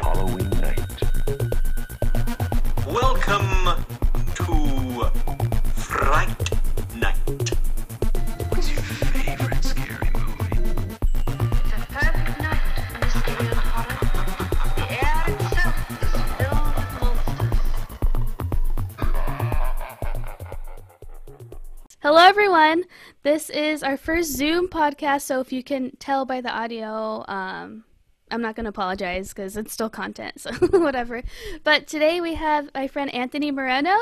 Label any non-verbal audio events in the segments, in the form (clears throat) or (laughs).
Halloween night. Welcome to Fright Night. What's your favorite scary movie? The perfect night for mystery and horror. The air itself is filled with monsters. Hello, everyone. This is our first Zoom podcast. So if you can tell by the audio, um, I'm not going to apologize because it's still content. So (laughs) whatever. But today we have my friend Anthony Moreno.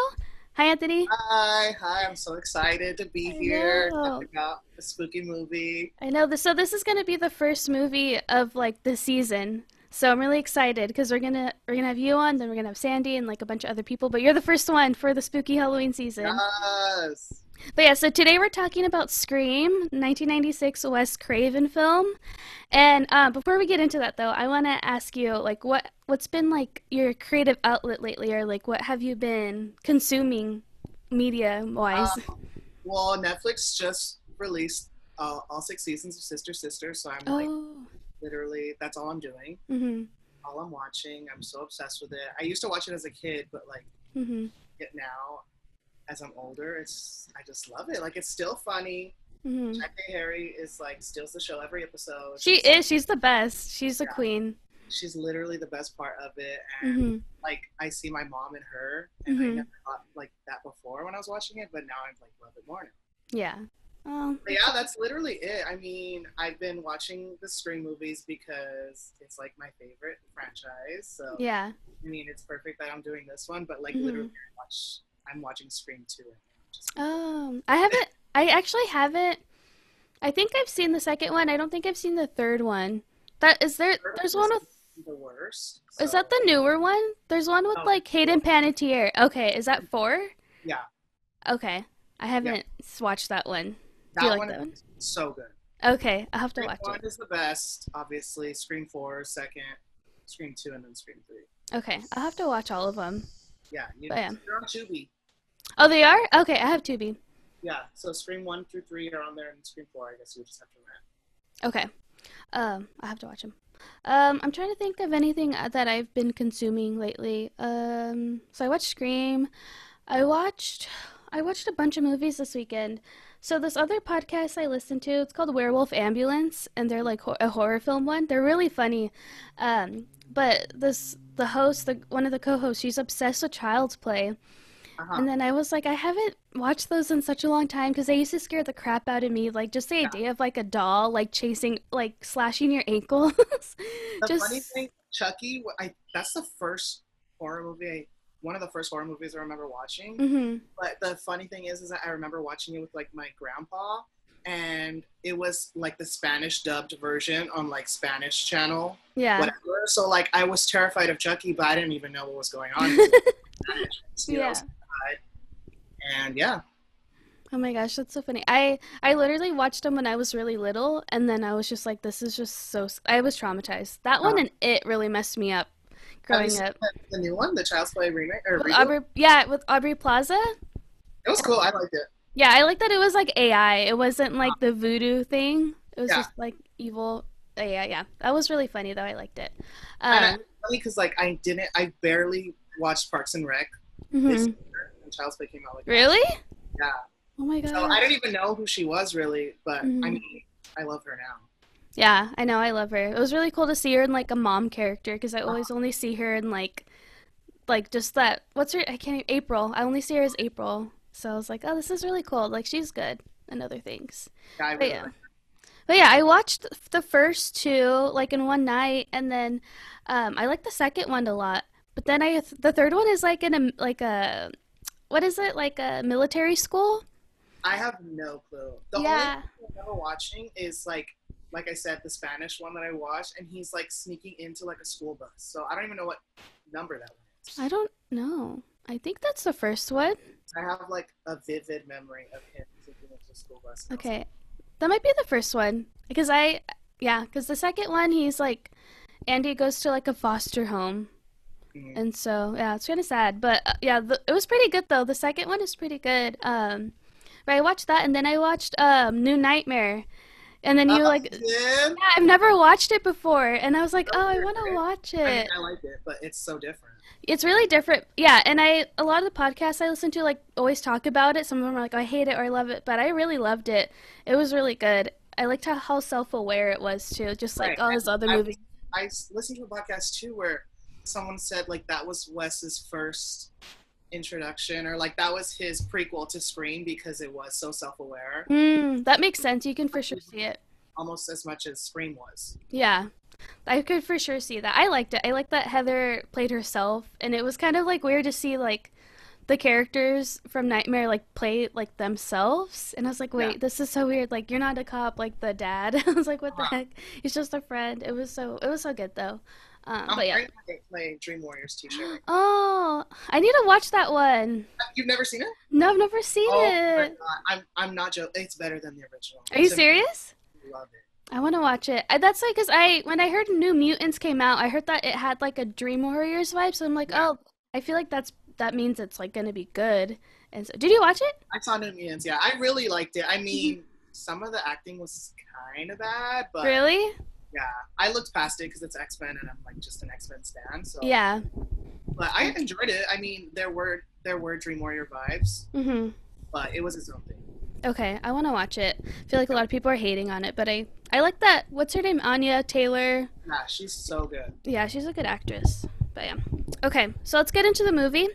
Hi, Anthony. Hi, hi! I'm so excited to be here know. about a spooky movie. I know this. So this is going to be the first movie of like the season. So I'm really excited because we're gonna we're gonna have you on, then we're gonna have Sandy and like a bunch of other people. But you're the first one for the spooky Halloween season. Yes. But yeah, so today we're talking about Scream, 1996 Wes Craven film. And uh, before we get into that, though, I want to ask you, like, what what's been like your creative outlet lately, or like, what have you been consuming, media wise? Um, well, Netflix just released uh, all six seasons of Sister Sister, so I'm like oh, literally that's all I'm doing, mhm, all I'm watching. I'm so obsessed with it. I used to watch it as a kid, but like mm-hmm. it now, as I'm older, it's I just love it. Like it's still funny. mhm. Jackée Harry is like steals the show every episode. She is. She's the best. She's the Yeah. queen. She's literally the best part of it, and Mhm. like I see my mom in her, and I Mhm. never thought like that before when I was watching it, but now I'm like love it more. Now. Yeah. Um. But yeah, that's literally it. I mean, I've been watching the Scream movies because it's like my favorite franchise. So Yeah. I mean, it's perfect that I'm doing this one, but like Mhm. literally, I watch, I'm watching Scream two. right now. Um. I haven't. I actually haven't. I think I've seen the second one. I don't think I've seen the third one. That is there. Third There's one one with. the worst. Is that the newer one? There's one with No. like Hayden Panettiere. Okay, is that four? Yeah, Okay, I haven't s- watched that one. that Do you like one that one? is so good. Okay, I'll have to Scream watch one it. is the best, obviously. Scream four, second. Scream two, and then Scream three. Okay, I'll have to watch all of them. Yeah, you, yeah. they're on Tubi. Oh, they are? Okay, I have Tubi. Yeah, so Scream one through three are on there, and Scream four, I guess you just have to rent. Okay, um, I have to watch them. Um, I'm trying to think of anything uh, that I've been consuming lately. Um, so I watched Scream. I watched, I watched a bunch of movies this weekend. So this other podcast I listened to, it's called Werewolf Ambulance, and they're like ho- a horror film one. They're really funny. Um, but this the host, the one of the co-hosts, she's obsessed with Child's Play. Uh-huh. And then I was like, I haven't watched those in such a long time because they used to scare the crap out of me. Like just the idea of like a doll like chasing, like slashing your ankles. (laughs) The just funny thing, Chucky, I that's the first horror movie, I, one of the first horror movies I remember watching. hmm But the funny thing is, is that I remember watching it with like my grandpa, and it was like the Spanish dubbed version on like Spanish channel, Yeah. whatever. So like I was terrified of Chucky, but I didn't even know what was going on. (laughs) Know, Yeah. I- And yeah, Oh my gosh, that's so funny. I I literally watched them when I was really little, and then I was just like, this is just so. I was traumatized. That one Uh-huh. and it really messed me up growing up. the, new one, the Child's Play remake or? Aubrey, yeah, with Aubrey Plaza. It was cool. I liked it. Yeah, I like that it was like AI. It wasn't like the voodoo thing. It was Yeah. just like evil. uh, Yeah, yeah. That was really funny though. I liked it. And Um, I- funny because like I didn't, I barely watched Parks and Rec. mhm. When Child's Play came out. Like Really? Yeah. Oh my god. So. I didn't even know who she was really, but I Mhm. mean, I love her now. Yeah, I know. I love her. It was really cool to see her in like a mom character because I always only see her in like, like just that. What's her? I can't. Even April. I only see her as April. So I was like, oh, this is really cool. Like she's good and other things. Yeah, I But yeah. like But yeah, I watched the first two like in one night, and then um, I like the second one a lot. But then I the third one is like in a like a what is it like a military school? I have no clue. The Yeah. only thing I remember watching is like, like I said, the Spanish one that I watched, and he's like sneaking into like a school bus. So I don't even know what number that is. I don't know. I think that's the first one. I have like a vivid memory of him sneaking into a school bus. Okay, that might be the first one because I yeah because the second one he's like Andy goes to like a foster home. And so, yeah, it's kind of sad, but uh, yeah, the, it was pretty good though. The second one is pretty good. Um, but I watched that, and then I watched um, New Nightmare, and then you Oh, like did? yeah, I've never watched it before, and I was like, oh, I want to watch I, mean, it. I like it, but it's so different. It's really different. Yeah, and I a lot of the podcasts I listen to like always talk about it. Some of them are like, oh, I hate it or I love it, but I really loved it. It was really good. I liked how, how self aware it was too, just like Right. all his other I- movies. I listened to a podcast too where someone said like that was Wes's first introduction or like that was his prequel to Scream because it was so self-aware, Mm, that makes sense. You can for sure see it. almost as much as Scream was. Yeah. I could for sure see that. I liked it. I liked that Heather played herself and it was kind of like weird to see like the characters from Nightmare like play like themselves and I was like, "Wait, Yeah. this is so weird. Like you're not a cop like the dad." (laughs) I was like, "What the Uh-huh. heck? He's just a friend." It was so it was so good though. Um, I'm but yeah. wearing my, Dream Warriors t-shirt. (gasps) Oh, I need to watch that one. You've never seen it? No, I've never seen Oh it. I'm I'm not joking. It's better than the original. Are you serious? I love it. I want to watch it. I, that's like because I when I heard New Mutants came out, I heard that it had like a Dream Warriors vibe. So I'm like, Yeah. oh, I feel like that's that means it's like gonna be good. And so, did you watch it? I saw New Mutants. Yeah, I really liked it. Mm-hmm. I mean, some of the acting was kind of bad, but really? Yeah, I looked past it because it's X Men and I'm like just an X Men stan. So Yeah. but I enjoyed it. I mean, there were there were Dream Warrior vibes, Mhm. but it was its own thing. Okay, I want to watch it. I feel like a lot of people are hating on it, but I I like that. What's her name? Anya Taylor. Yeah, she's so good. Yeah, she's a good actress. But yeah. Okay, so let's get into the movie.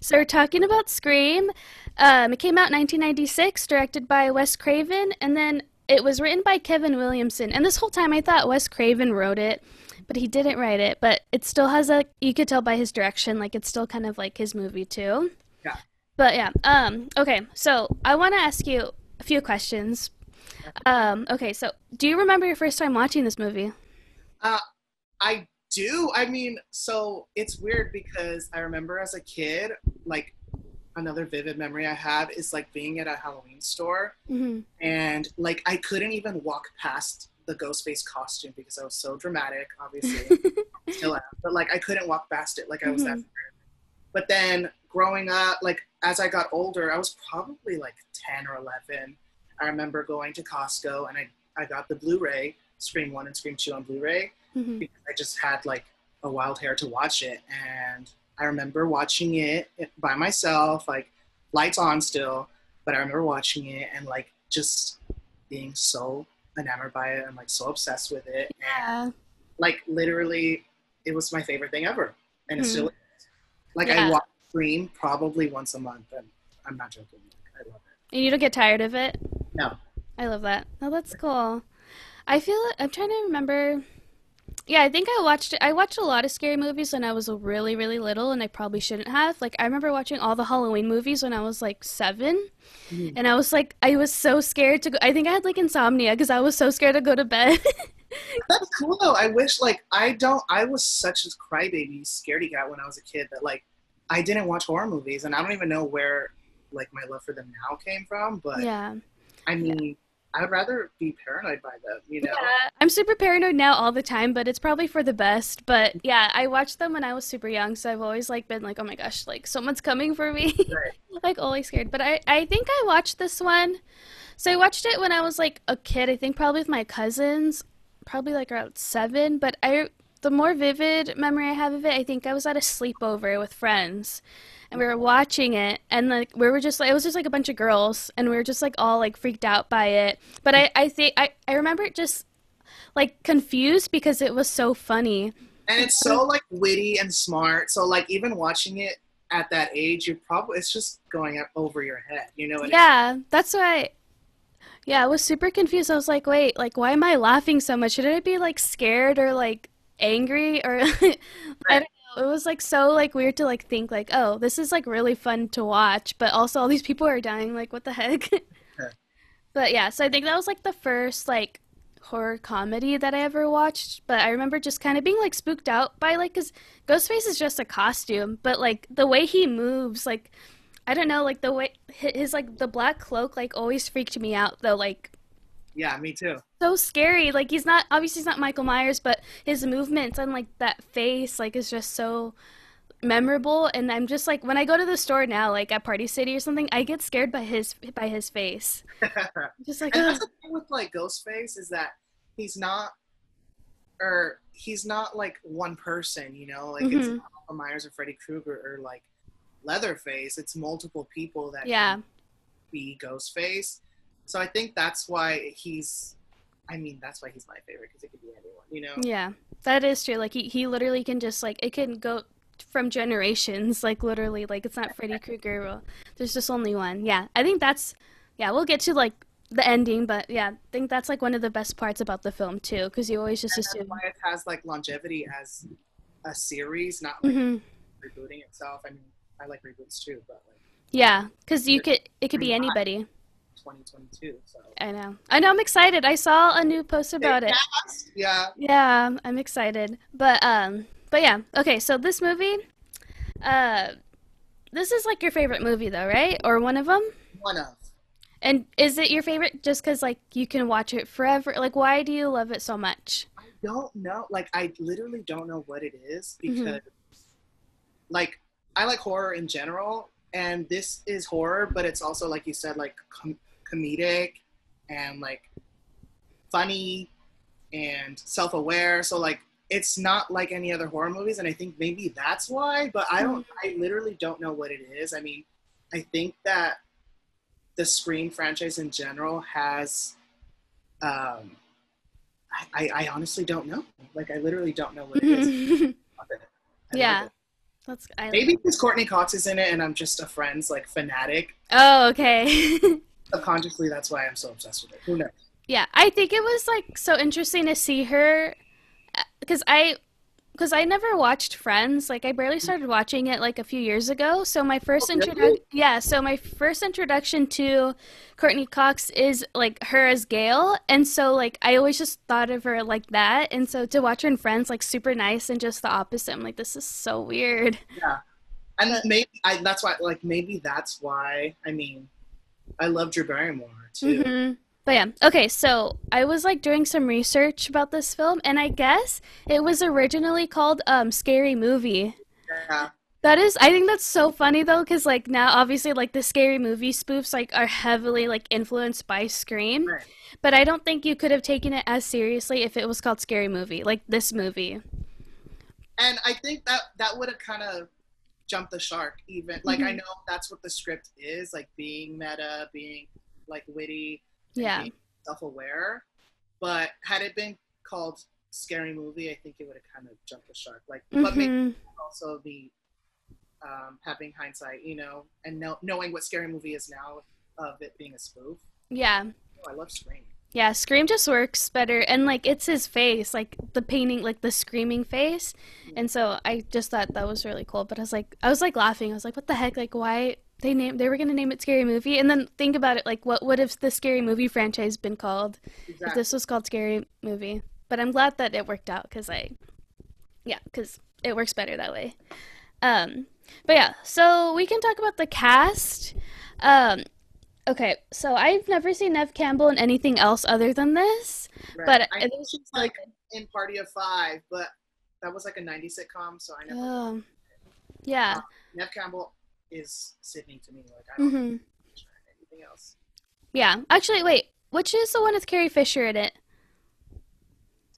So we're talking about Scream. Um, it came out in 1996, directed by Wes Craven, and then it was written by Kevin Williamson. And this whole time I thought Wes Craven wrote it, but he didn't write it. But it still has a, you could tell by his direction, like it's still kind of like his movie too. Yeah. But yeah, um, okay, so I want to ask you a few questions. Um, okay, so do you remember your first time watching this movie? Uh, I do. I mean, so it's weird because I remember as a kid, like another vivid memory I have is like being at a Halloween store Mm-hmm. and like I couldn't even walk past the Ghostface costume because I was so dramatic, obviously. (laughs) still am, but like I couldn't walk past it like I was that Mhm. scared. But then growing up, like as I got older, I was probably like 10 or 11. I remember going to Costco and I, I got the Blu-ray, Scream 1 and Scream 2 on Blu-ray hmm because I just had like a wild hair to watch it. And I remember watching it by myself, like lights on still, but I remember watching it and like just being so enamored by it and like so obsessed with it. And Yeah. like literally it was my favorite thing ever and it Hmm. still is like Yeah. i watch scream probably once a month and i'm not joking i love it And you don't get tired of it? no I love that. Oh, that's cool. I feel I'm trying to remember. Yeah, I think I watched I watched a lot of scary movies when I was really really little, and I probably shouldn't have. Like I remember watching all the Halloween movies when I was like 7 Mhm. and I was like I was so scared to go. I think I had like insomnia because I was so scared to go to bed. (laughs) that's cool though i wish like i don't i was such a crybaby scaredy cat when i was a kid that like i didn't watch horror movies and i don't even know where like my love for them now came from but yeah. i mean i would rather be paranoid by them you know Yeah, I'm super paranoid now all the time, but it's probably for the best. But yeah, I watched them when I was super young, so I've always like been like, oh my gosh, like someone's coming for me. Right. (laughs) like always scared. But I I think I watched this one. So I watched it when I was like a kid. I think probably with my cousins, probably like around seven. But I the more vivid memory I have of it, I think I was at a sleepover with friends. And we were watching it, and like we were just like it was just like a bunch of girls, and we were just like all like freaked out by it. But I I think I I remember it just like confused because it was so funny. and it's so like witty and smart so like even watching it at that age you probably it's just going over your head you know what I mean? Yeah, that's why. Yeah, I was super confused. I was like, wait, like, why am I laughing so much? Should I be like scared or like angry or (laughs) I don't know. It was like so like weird to like think like, oh, this is like really fun to watch, but also all these people are dying. Like, what the heck? (laughs) But yeah, so I think that was like the first like horror comedy that I ever watched. But I remember just kind of being like spooked out by like, cause Ghostface is just a costume, but like the way he moves, like I don't know, like the way his like the black cloak like always freaked me out though, like yeah me too so scary. Like he's not obviously he's not Michael Myers, but his movements and like that face like is just so memorable and I'm just like when I go to the store now like at Party City or something I get scared by his by his face. (laughs) Just like and "Ugh." that's the thing with like Ghostface is that he's not, or he's not like one person. You know, like it's Mhm. not Michael Myers or Freddy Krueger or like Leatherface. It's multiple people that yeah. can be Ghostface. So I think that's why he's. I mean, that's why he's my favorite because it could be anyone. You know. Yeah. That is true. Like he, he literally can just like it can go from generations (laughs) like literally like it's not Freddy Krueger. Well, there's just only one. Yeah. I think that's yeah, we'll get to like the ending, but yeah, I think that's like one of the best parts about the film too cuz you always just And assume why it has like longevity as a series, not like Mhm. rebooting itself. I mean, I like reboots too, but like Yeah, cuz you could it could be (clears throat) anybody. 2022. So. I know. I know I'm excited. I saw a new post about it. Yeah. Yeah, I'm excited. But um but yeah. Okay, so this movie uh this is like your favorite movie though, right? Or one of them? One of. And is it your favorite just cuz like you can watch it forever? Like why do you love it so much? I don't know. Like, I literally don't know what it is Mhm. because, like, I like horror in general, and this is horror, but it's also, like you said, like com- comedic and like funny and self aware. So, like, it's not like any other horror movies, and I think maybe that's why, but I don't, I literally don't know what it is. I mean, I think that the Scream franchise in general has. Um, I, I, I honestly don't know. Like I literally don't know what it is. (laughs) Yeah. it. That's I Maybe because Courteney Cox is in it, and I'm just a Friends like fanatic. Oh, okay. (laughs) Subconsciously, that's why I'm so obsessed with it. Who knows? Yeah, I think it was like so interesting to see her uh, because I because I never watched Friends. Like I barely started watching it like a few years ago. So my first Oh, really? introduction, yeah, so my first introduction to Courteney Cox is like her as Gail, and so like I always just thought of her like that, and so to watch her in Friends like super nice and just the opposite. I'm like, this is so weird. Yeah, and maybe I, that's why, like maybe that's why. I mean, I love Drew Barrymore too. hmm But yeah, okay, so I was like doing some research about this film, and I guess it was originally called um Scary Movie. Yeah. That is, I think that's so funny though, because like now obviously like the Scary Movie spoofs like are heavily like influenced by Scream, Right. but I don't think you could have taken it as seriously if it was called Scary Movie, like this movie. And I think that that would have kind of jumped the shark. Even like I Mhm. know that's what the script is, like being meta, being like witty, Yeah. being self-aware. But had it been called Scary Movie, I think it would have kind of jumped the shark. Like, but maybe also the um, having hindsight, you know, and know, knowing what Scary Movie is now of it being a spoof. Yeah. Oh, I love Scream. Yeah, Scream just works better, and like it's his face, like the painting, like the screaming face, and so I just thought that was really cool. But I was like, I was like laughing. I was like, what the heck? Like, why they name they were gonna name it Scary Movie, and then think about it, like, what would have the Scary Movie franchise been called if this was called Scary Movie? But I'm glad that it worked out because I, yeah, because it works better that way. Um, but yeah, so we can talk about the cast. Um, okay, so I've never seen Neve Campbell in anything else other than this, Right. but I know think she's like in Party of Five, but that was like a '90s sitcom, so I never. Um, yeah. Neve Campbell is Sidney to me. Like I don't hmm anything else. Yeah. Actually, wait. Which is the one with Carrie Fisher in it?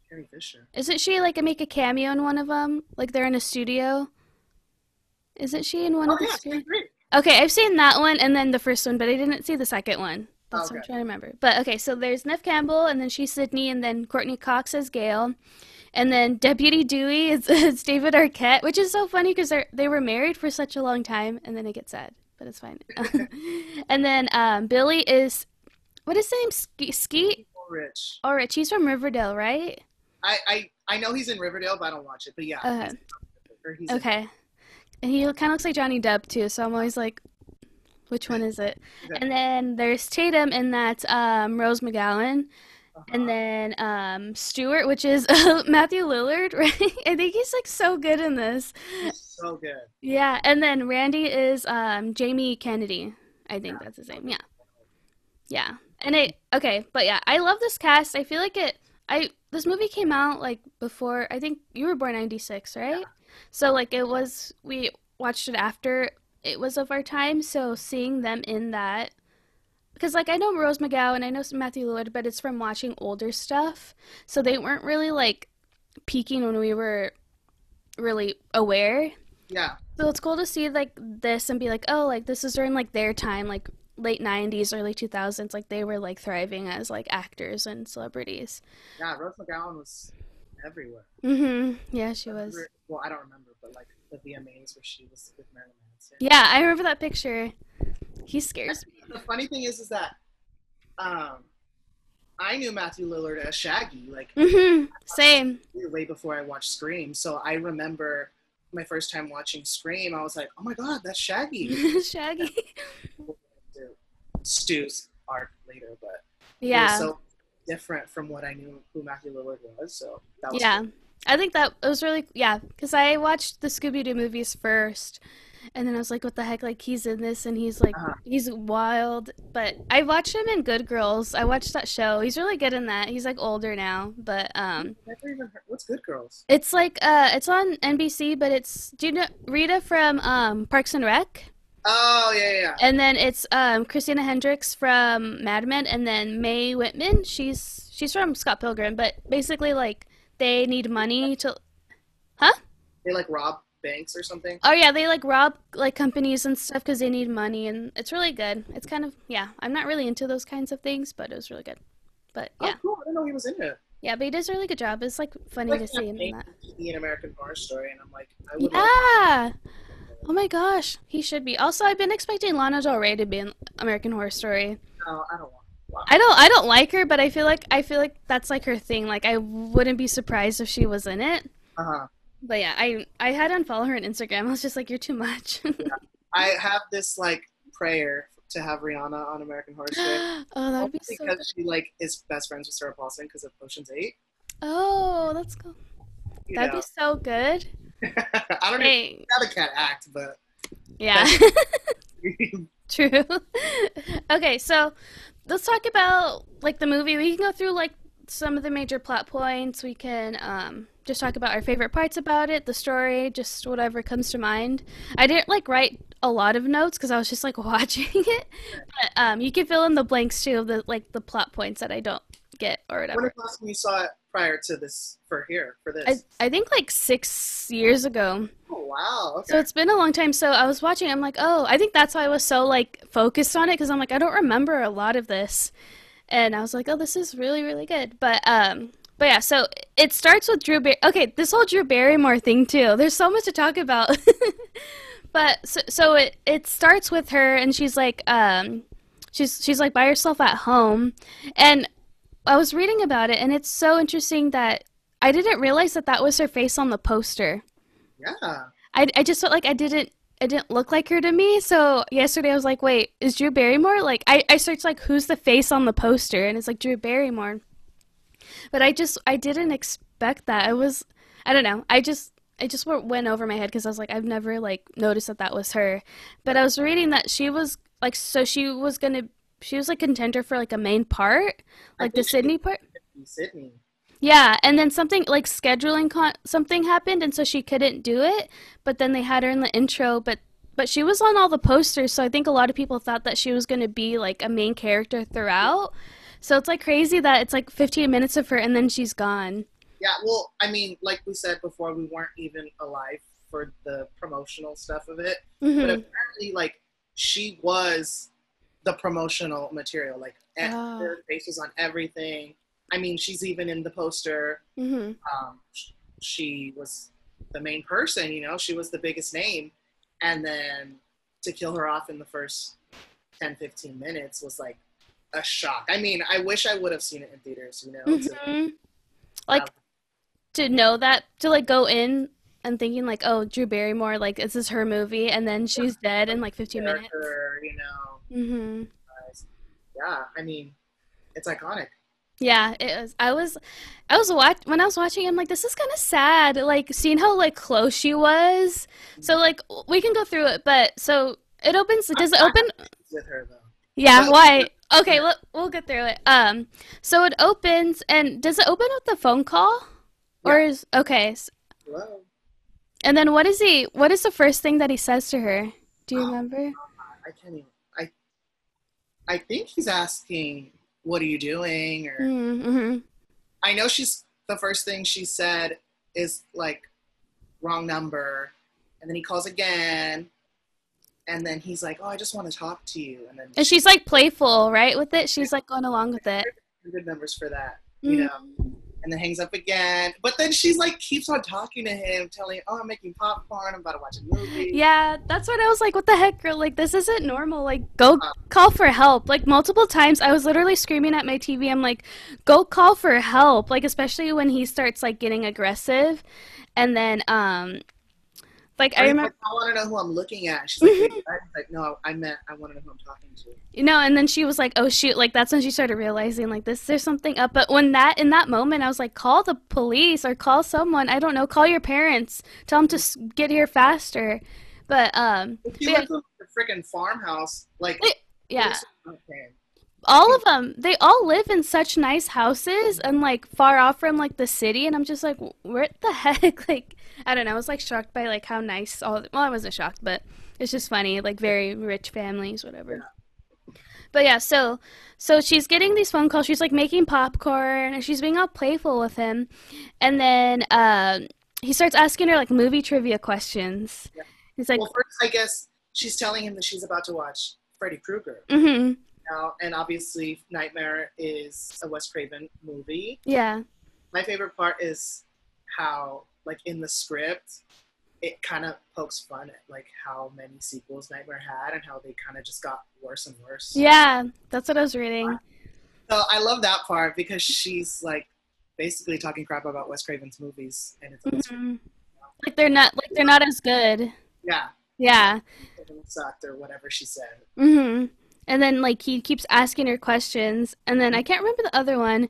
Carrie Fisher. Isn't she like a make a cameo in one of them? Like they're in a studio. Isn't she in one Oh of the? yeah, Scream Three. Okay, I've seen that one and then the first one, but I didn't see the second one. That's what I'm trying to remember. But okay, so there's Neve Campbell, and then she's Sidney, and then Courteney Cox as Gail, and then Deputy Dewey is, (laughs) is David Arquette, which is so funny because they were married for such a long time, and then it gets sad, but it's fine. (laughs) and then um, Billy is what is his name? Ske- Skeet Rich. or Rich? He's from Riverdale, right? I, I I know he's in Riverdale, but I don't watch it. But yeah. Okay. in- Okay. And he kind of looks like Johnny Depp too, so I'm always like, which one is it? And then there's Tatum, and that's um, Rose McGowan. uh-huh. And then um, Stewart, which is (laughs) Matthew Lillard, (laughs) right? I think he's like so good in this. He's so good. Yeah. And then Randy is um, Jamie Kennedy. I think that's his name. Yeah. Yeah. And it okay, but yeah, I love this cast. I feel like it. I this movie came out like before. I think you were born '96, right? So like it was we watched it after it was of our time, so seeing them in that because like I know Rose McGowan and I know Matthew Lillard, but it's from watching older stuff. So they weren't really like peaking when we were really aware. Yeah. So it's cool to see like this and be like, oh, like this is during like their time, like late '90s, early 2000s. Like they were like thriving as like actors and celebrities. Yeah, Rose McGowan was everywhere. Mhm. Yeah, she was. Well, I don't remember, but like the VMAs where she was with Marilyn Manson. Yeah, I remember that picture. He scares me. The funny thing is, is that um, I knew Matthew Lillard as Shaggy like Mhm. Same. way before I watched Scream. So I remember my first time watching Scream. I was like, oh my god, that's Shaggy. (laughs) Shaggy. (laughs) Stu's arc later, but Yeah. so different from what I knew who Matthew Lillard was. So that was Yeah. I think that it was really yeah, because I watched the Scooby Doo movies first, and then I was like, "What the heck?" Like he's in this, and he's like Uh-huh. he's wild. But I watched him in Good Girls. I watched that show. He's really good in that. He's like older now, but um, Never even heard. What's Good Girls? it's like uh, it's on NBC, but it's do you know Rita from um Parks and Rec, Oh yeah, yeah. yeah. and then it's um Christina Hendricks from Mad Men, and then Mae Whitman. She's she's from Scott Pilgrim, but basically like they need money to huh? They like rob banks or something. Oh yeah, they like rob like companies and stuff because they need money, and it's really good. It's kind of yeah. I'm not really into those kinds of things, but it was really good. But yeah, Oh, cool. I didn't know he was in it. yeah, but he does a really good job. It's like funny Like to see him in that an American Horror Story, and I'm like, I would. Like, Yeah. Oh my gosh, he should be. Also, I've been expecting Lana Del Rey to be in American Horror Story. no, I don't want. Wow. I don't. I don't like her, but I feel like I feel like that's like her thing. Like I wouldn't be surprised if she was in it. Uh huh. But yeah, I I had unfollow her on Instagram. (laughs) I was just like, you're too much. (laughs) I have this like prayer to have Rihanna on American Horror Story. (gasps) oh, that'd be Mostly so. because she like is best friends with Sarah Paulson because of Ocean's Eight. Oh, that's cool. You That'd know? be so good. I don't Hey, know how the cat act, but yeah, (laughs) (laughs) true. okay, so let's talk about like the movie. We can go through like some of the major plot points. We can um, just talk about our favorite parts about it, the story, just whatever comes to mind. I didn't like write a lot of notes because I was just like (laughs) watching it, but um, you can fill in the blanks too of the like the plot points that I don't get or when whatever. was the last time you saw it prior to this for here for this? I I think like six years ago. oh wow. Okay. So it's been a long time. So I was watching. I'm like, oh, I think that's why I was so like focused on it because I'm like, I don't remember a lot of this, and I was like, oh, this is really really good. But um, but yeah. So it starts with Drew. Bar- okay, this whole Drew Barrymore thing too. There's so much to talk about. (laughs) but so so it it starts with her and she's like um, she's she's like by herself at home, and I was reading about it and it's so interesting that I didn't realize that that was her face on the poster. yeah. I, I just felt like I didn't it didn't look like her to me. So yesterday I was like, wait, is Drew Barrymore? Like I, I searched like who's the face on the poster and it's like Drew Barrymore. But I just I didn't expect that. I was I don't know. I just I just went went over my head because I was like I've never like noticed that that was her. But I was reading that she was like so she was gonna she was like contender for like a main part, like the Sidney part. Sidney. Yeah, and then something like scheduling con- something happened, and so she couldn't do it. But then they had her in the intro, but but she was on all the posters, so I think a lot of people thought that she was going to be like a main character throughout. So it's like crazy that it's like 15 minutes of her, and then she's gone. Yeah. Well, I mean, like we said before, we weren't even alive for the promotional stuff of it. But hmm apparently, like she was the promotional material. Like Oh. her face was on everything. I mean, she's even in the poster. hmm um, sh- she was the main person, you know, she was the biggest name. And then to kill her off in the first 10, 15 minutes was like a shock. I mean, I wish I would have seen it in theaters, you know. to- hmm Like to know that to like go in and thinking like, oh, Drew Barrymore, like this is her movie, and then she's dead in like 15 minutes. you know. Hmm. Yeah, I mean, it's iconic. Yeah, it was. I was, I was watch when I was watching. I'm like, this is kind of sad. Like seeing how like close she was. So like we can go through it, but so it opens. Does it open? With her, though. Yeah. Well- Why? Okay, let, we'll get through it. Um, so it opens, and does it open with the phone call, or Yeah. is okay? s- Hello? And then what is he? What is the first thing that he says to her? Do you Oh. remember? I can't even. I think he's asking, "What are you doing?" Or Mm-hmm. I know she's the first thing she said is like wrong number, and then he calls again, and then he's like, "Oh, I just want to talk to you," and then And she's like playful, right, with it. She's like going along with it. good numbers for that, you know. And then hangs up again, but then she's like keeps on talking to him, telling, "Oh, I'm making popcorn. I'm about to watch a movie." Yeah, that's what I was like. What the heck, girl? Like this isn't normal. Like go call for help. Like multiple times, I was literally screaming at my TV. I'm like, go call for help. Like especially when he starts like getting aggressive, and then um, like I He's remember. like, I want to know who I'm looking at. She's like? (laughs) Like, no, I meant I want to know who I'm talking to. You know, and then she was like, "Oh shoot!" Like that's when she started realizing like this, there's something up. But when that in that moment, I was like, "Call the police or call someone. I don't know. Call your parents. Tell them to get here faster." But um, She Yeah. lives in a freaking farmhouse, like yeah, Okay. All of them, they all live in such nice houses and like far off from like the city. And I'm just like, what the (laughs) heck? Like, I don't know. I was like shocked by like how nice all. Well, I wasn't shocked, but it's just funny. Like very rich families, whatever. But yeah, so so she's getting these phone calls. She's like making popcorn and she's being all playful with him, and then um, he starts asking her like movie trivia questions. Yeah. He's like, well, first, I guess she's telling him that she's about to watch Freddy Krueger mm-hmm, now, and obviously, Nightmare is a Wes Craven movie. yeah, My favorite part is how, like, in the script, it kind of pokes fun at like how many sequels Nightmare had and how they kind of just got worse and worse. yeah. That's what I was reading. So I love that part because she's like basically talking crap about Wes Craven's movies, and it's Mhm. Like they're not like they're not as good. yeah, Yeah. sucked or whatever she said. Mhm. And then like he keeps asking her questions, and then I can't remember the other one,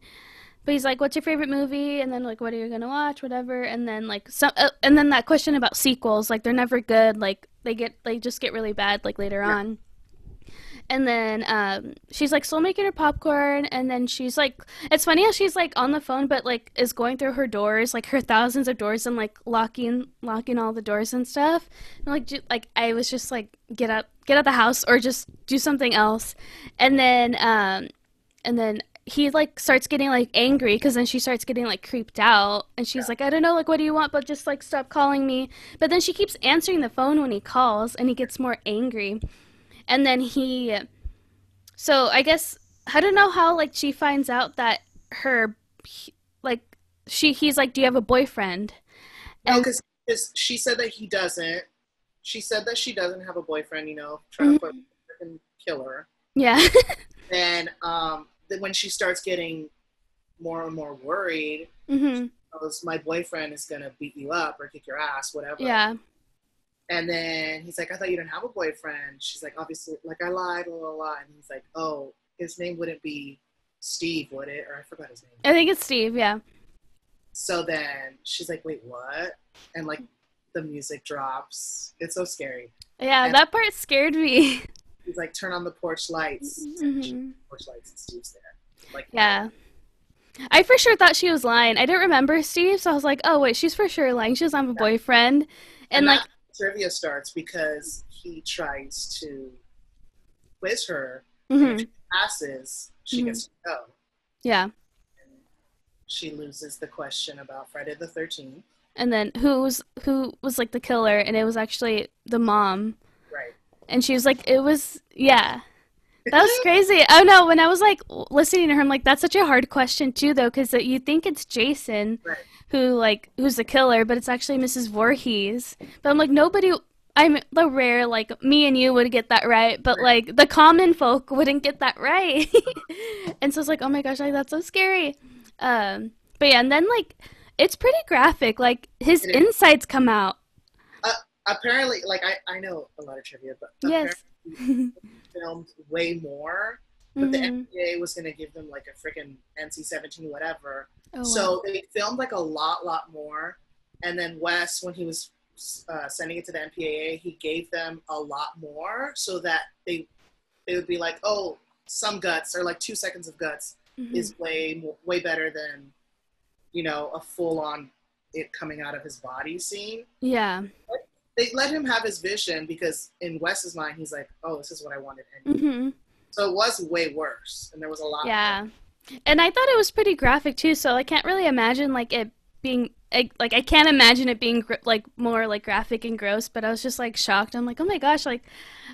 but he's like, "What's your favorite movie?" And then like, "What are you gonna watch?" Whatever. And then like some, uh, and then that question about sequels, like they're never good. Like they get they just get really bad like later Yeah. on. And then um, she's like still making her popcorn, and then she's like, it's funny how she's like on the phone, but like is going through her doors, like her thousands of doors, and like locking locking all the doors and stuff. And, like ju- like I was just like get out get out of the house or just do something else, and then um, and then he like starts getting like angry because then she starts getting like creeped out. And she's like i don't know like what do you want but just like stop calling me. But then she keeps answering the phone when he calls and he gets more angry. And then he so i guess i don't know how like she finds out that her like she he's like do you have a boyfriend? And- because she said that he doesn't. She said that she doesn't have a boyfriend. You know, trying to put kill her. yeah (laughs) And um, then when she starts getting more and more worried, hmm goes, "My boyfriend is gonna beat you up or kick your ass, whatever." yeah And then he's like, "I thought you didn't have a boyfriend." She's like, "Obviously, like I lied, blah blah blah." And he's like, "Oh, his name wouldn't be Steve, would it?" Or I forgot his name. i think it's steve yeah So then she's like, "Wait, what?" And like the music drops. It's so scary. yeah And- that part scared me (laughs) He's like, "Turn on the porch lights." Mhm. Porch lights, and Steve's there. Like, Yeah. I for sure thought she was lying. I didn't remember Steve, so I was like, oh, wait, she's for sure lying. She doesn't have a boyfriend. And, like, that trivia starts because he tries to quiz her. mhm, If she passes, she Mhm. gets to go. yeah. And she loses the question about Friday the Thirteenth. And then who was who was like the killer, and it was actually the mom. Right. And she was like, it was, yeah. That was (laughs) crazy. Oh no, when I was like listening to her, I'm like, that's such a hard question too, though, because you think it's Jason, Right. who like who's the killer, but it's actually Mrs. Voorhees. But I'm like, nobody. I'm the rare like me and you would get that right, but like the common folk wouldn't get that right. (laughs) and so it's like, oh my gosh, like that's so scary. Um, but yeah, and then like it's pretty graphic. Like his insights insides come out. Apparently, like I, I know a lot of trivia, but Yes. (laughs) filmed way more. But the Mhm. MPAA was gonna give them like a freaking NC-17 whatever. Oh, wow. So they filmed like a lot, lot more. And then Wes, when he was uh, sending it to the MPAA, he gave them a lot more so that they they would be like, oh, some guts or like two seconds of guts Mhm. is way way better than you know a full on it coming out of his body scene. Yeah. They let him have his vision because in Wes's mind, he's like, "Oh, this is what I wanted." And hmm So it was way worse, and there was a lot. Yeah. And I thought it was pretty graphic too, so I can't really imagine like it being like, like I can't imagine it being gr- like more like graphic and gross, but I was just like shocked. I'm like, "Oh my gosh, like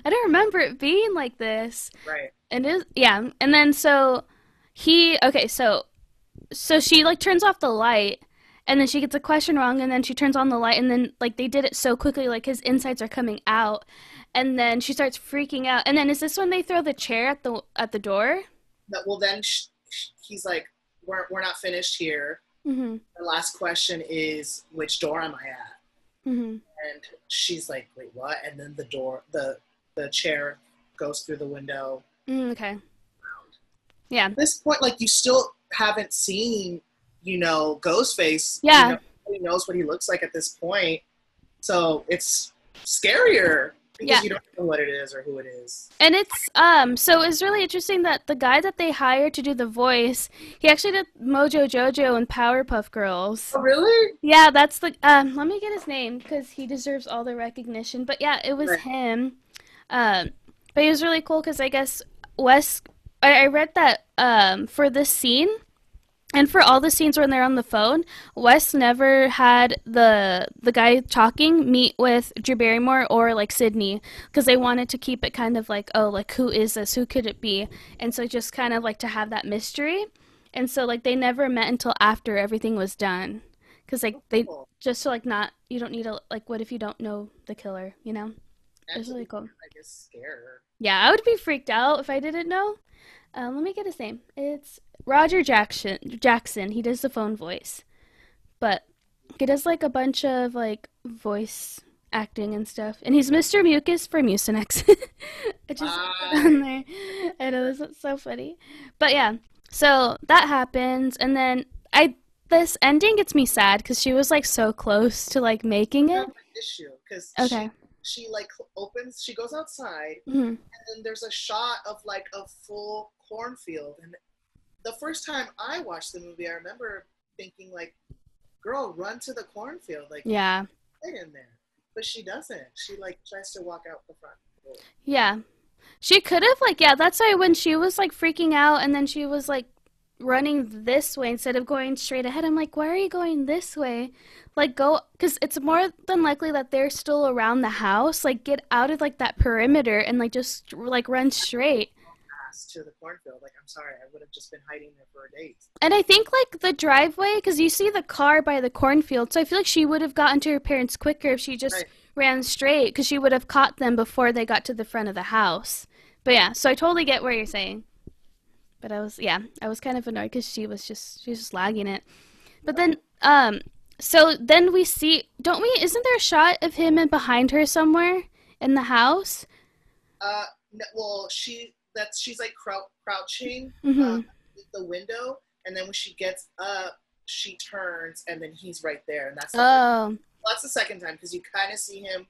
I don't remember it being like this." Right. And it yeah, and then so he okay, so so she like turns off the light and then she gets a question wrong and then she turns on the light and then like they did it so quickly like his insides are coming out and then she starts freaking out and then is this when they throw the chair at the at the door But, well, then sh- sh- he's like, "We're we're not finished here." mm-hmm The last question is, "Which door am I at?" mm-hmm And she's like, "Wait, what?" And then the door, the the chair goes through the window. mm, okay yeah At this point, like you still haven't seen, you know, Ghostface. Yeah. You know, knows what he looks like at this point, so it's scarier because Yeah. you don't know what it is or who it is. and it's um so it's really interesting that the guy that they hired to do the voice he actually did mojo jojo and powerpuff girls Oh, really? Yeah, that's the. Um, let me get his name because he deserves all the recognition. But yeah, it was Right. him. Um, but he was really cool because I guess Wes. I, I read that um for this scene, and for all the scenes when they're on the phone, Wes never had the the guy talking meet with Drew Barrymore or like Sidney because they wanted to keep it kind of like oh like who is this who could it be and so just kind of like to have that mystery. And so like they never met until after everything was done. Cuz like they just to like not you don't need to like what if you don't know the killer, you know? It's really cool. I guess scare. Yeah, I would be freaked out if I didn't know. Um, let me get his name. It's Roger Jackson. Jackson. He does the phone voice, but he does like a bunch of like voice acting and stuff. And he's Mr. Mucus from Mucinex. (laughs) I just put on there. I know this is so funny, but yeah. So that happens, and then I this ending gets me sad because she was like so close to like making it. have an issue because Okay. She, like opens, she goes outside, hmm and then there's a shot of like a full cornfield. And the first time I watched the movie, I remember thinking like, "Girl, run to the cornfield, like Yeah. get in there." But she doesn't. She like tries to walk out the front. door. Yeah. She could have like yeah, that's why when she was like freaking out and then she was like running this way instead of going straight ahead. I'm like, "Why are you going this way?" Like go cuz it's more than likely that they're still around the house. Like get out of like that perimeter and like just like run straight. To the cornfield. Like I'm sorry, I would have just been hiding there for date. And I think like the driveway cuz you see the car by the cornfield. So I feel like she would have gotten to her parents quicker if she just Right. ran straight cuz she would have caught them before they got to the front of the house. But yeah, so I totally get what you're saying. But I was yeah, I was kind of annoyed cuz she was just she was just lagging it. But then um so then we see don't we isn't there a shot of him and behind her somewhere in the house? Uh, no, well, she that's she's like crou- crouching Mhm. at the window, and then when she gets up, she turns, and then he's right there, and that's the, Oh. that's the second time because you kind of see him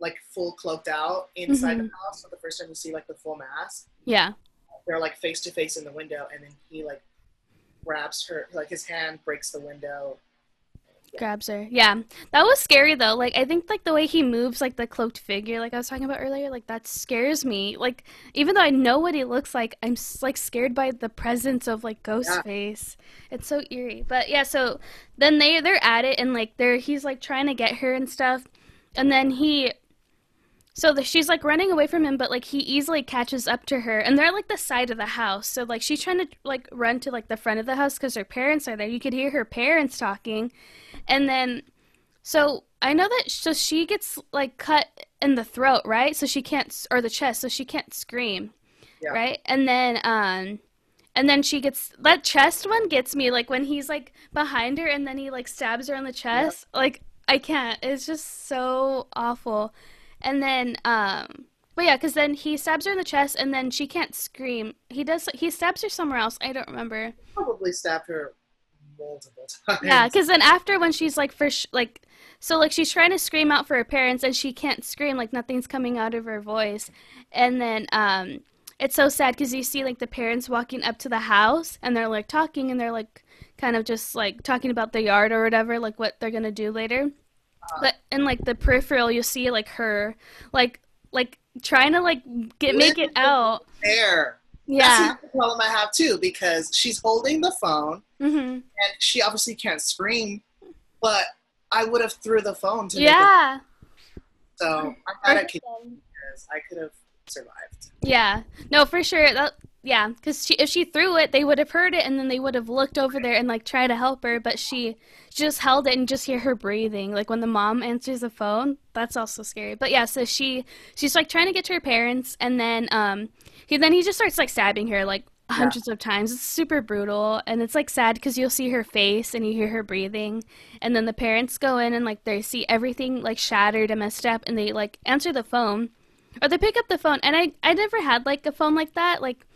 like full cloaked out inside Mm-hmm. the house. So the first time you see like the full mask, Yeah. They're like face to face in the window, and then he like grabs her, like his hand breaks the window. grabs her. Yeah, that was scary though. Like I think like the way he moves, like the cloaked figure, like I was talking about earlier, like that scares me. Like even though I know what he looks like, I'm like scared by the presence of like Ghostface. It's so eerie. But yeah, so then they they're at it and like they're he's like trying to get her and stuff, and then he. So the, she's like running away from him, but like he easily catches up to her, and they're at, like the side of the house. So like she's trying to like run to like the front of the house because her parents are there. You could hear her parents talking, and then so I know that so she gets like cut in the throat, right? So she can't or the chest, so she can't scream. Yeah. Right? And then um and then she gets that chest one gets me like when he's like behind her and then he like stabs her on the chest. Like I can't. It's just so awful. And then um but yeah, cuz then he stabs her in the chest and then she can't scream. He does he stabs her somewhere else. I don't remember. Probably stabbed her multiple (laughs) times. Yeah, because then after when she's like for sh- like so like she's trying to scream out for her parents and she can't scream like nothing's coming out of her voice, and then um it's so sad because you see like the parents walking up to the house and they're like talking and they're like kind of just like talking about the yard or whatever, like what they're gonna do later. But in like the peripheral, you see like her, like like trying to like get make it out. There. Yeah. That's the problem I have too because she's holding the phone hmm and she obviously can't scream, but I would have threw the phone to make it. Yeah. So I kid because I could have survived. Yeah. No, for sure. That yeah, because she, if she threw it, they would have heard it, and then they would have looked over there and like try to help her. But she, she just held it and just hear her breathing. Like when the mom answers the phone, that's also scary. But yeah, so she she's like trying to get to her parents, and then um he then he just starts like stabbing her like hundreds of times. It's super brutal, and it's like sad because you'll see her face and you hear her breathing, and then the parents go in and like they see everything like shattered and messed up, and they like answer the phone. Or they pick up the phone, and I I never had like a phone like that, like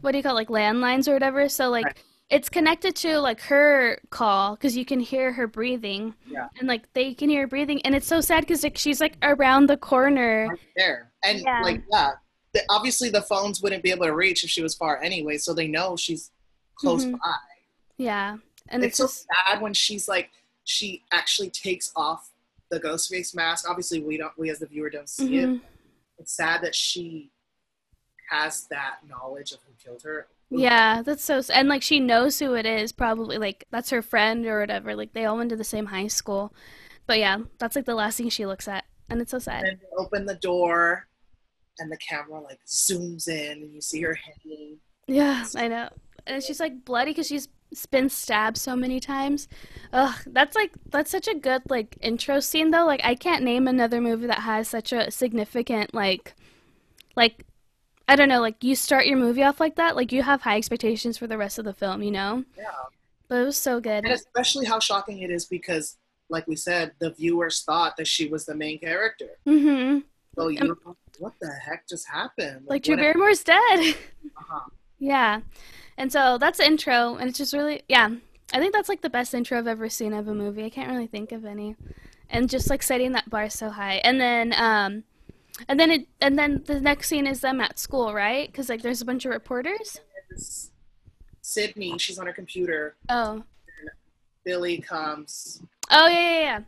what do you call it, like landlines or whatever. So like Right. it's connected to like her call because you can hear her breathing, Yeah. and like they can hear her breathing, and it's so sad because like, she's like around the corner. Right there. And Yeah. like yeah, the, obviously the phones wouldn't be able to reach if she was far anyway, so they know she's close Mhm. by. Yeah, and it's it's, so just sad when she's like she actually takes off the ghost face mask. Obviously we don't we as the viewer don't see it. mhm. It's sad that she has that knowledge of who killed her. yeah, that's so and like she knows who it is probably like that's her friend or whatever. Like they all went to the same high school, but yeah, that's like the last thing she looks at, and it's so sad. And open the door and the camera like zooms in and you see her hanging. Yeah, I know. And she's like bloody because she's been stabbed so many times. Ugh, that's like that's such a good like intro scene though. Like I can't name another movie that has such a significant like like I don't know, like you start your movie off like that, like you have high expectations for the rest of the film, you know? Yeah. But it was so good. And especially how shocking it is because like we said, the viewers thought that she was the main character. Mm Mhm. So you're like, what the heck just happened? Like Drew what- Barrymore's dead. (laughs) uh-huh. Yeah. And so that's the intro, and it's just really, yeah. I think that's like the best intro I've ever seen of a movie. I can't really think of any. And just like setting that bar so high. And then, um, and then it, and then the next scene is them at school, right? Because like there's a bunch of reporters. Sidney, she's on her computer. Oh. Billy comes. Oh, yeah, yeah, yeah.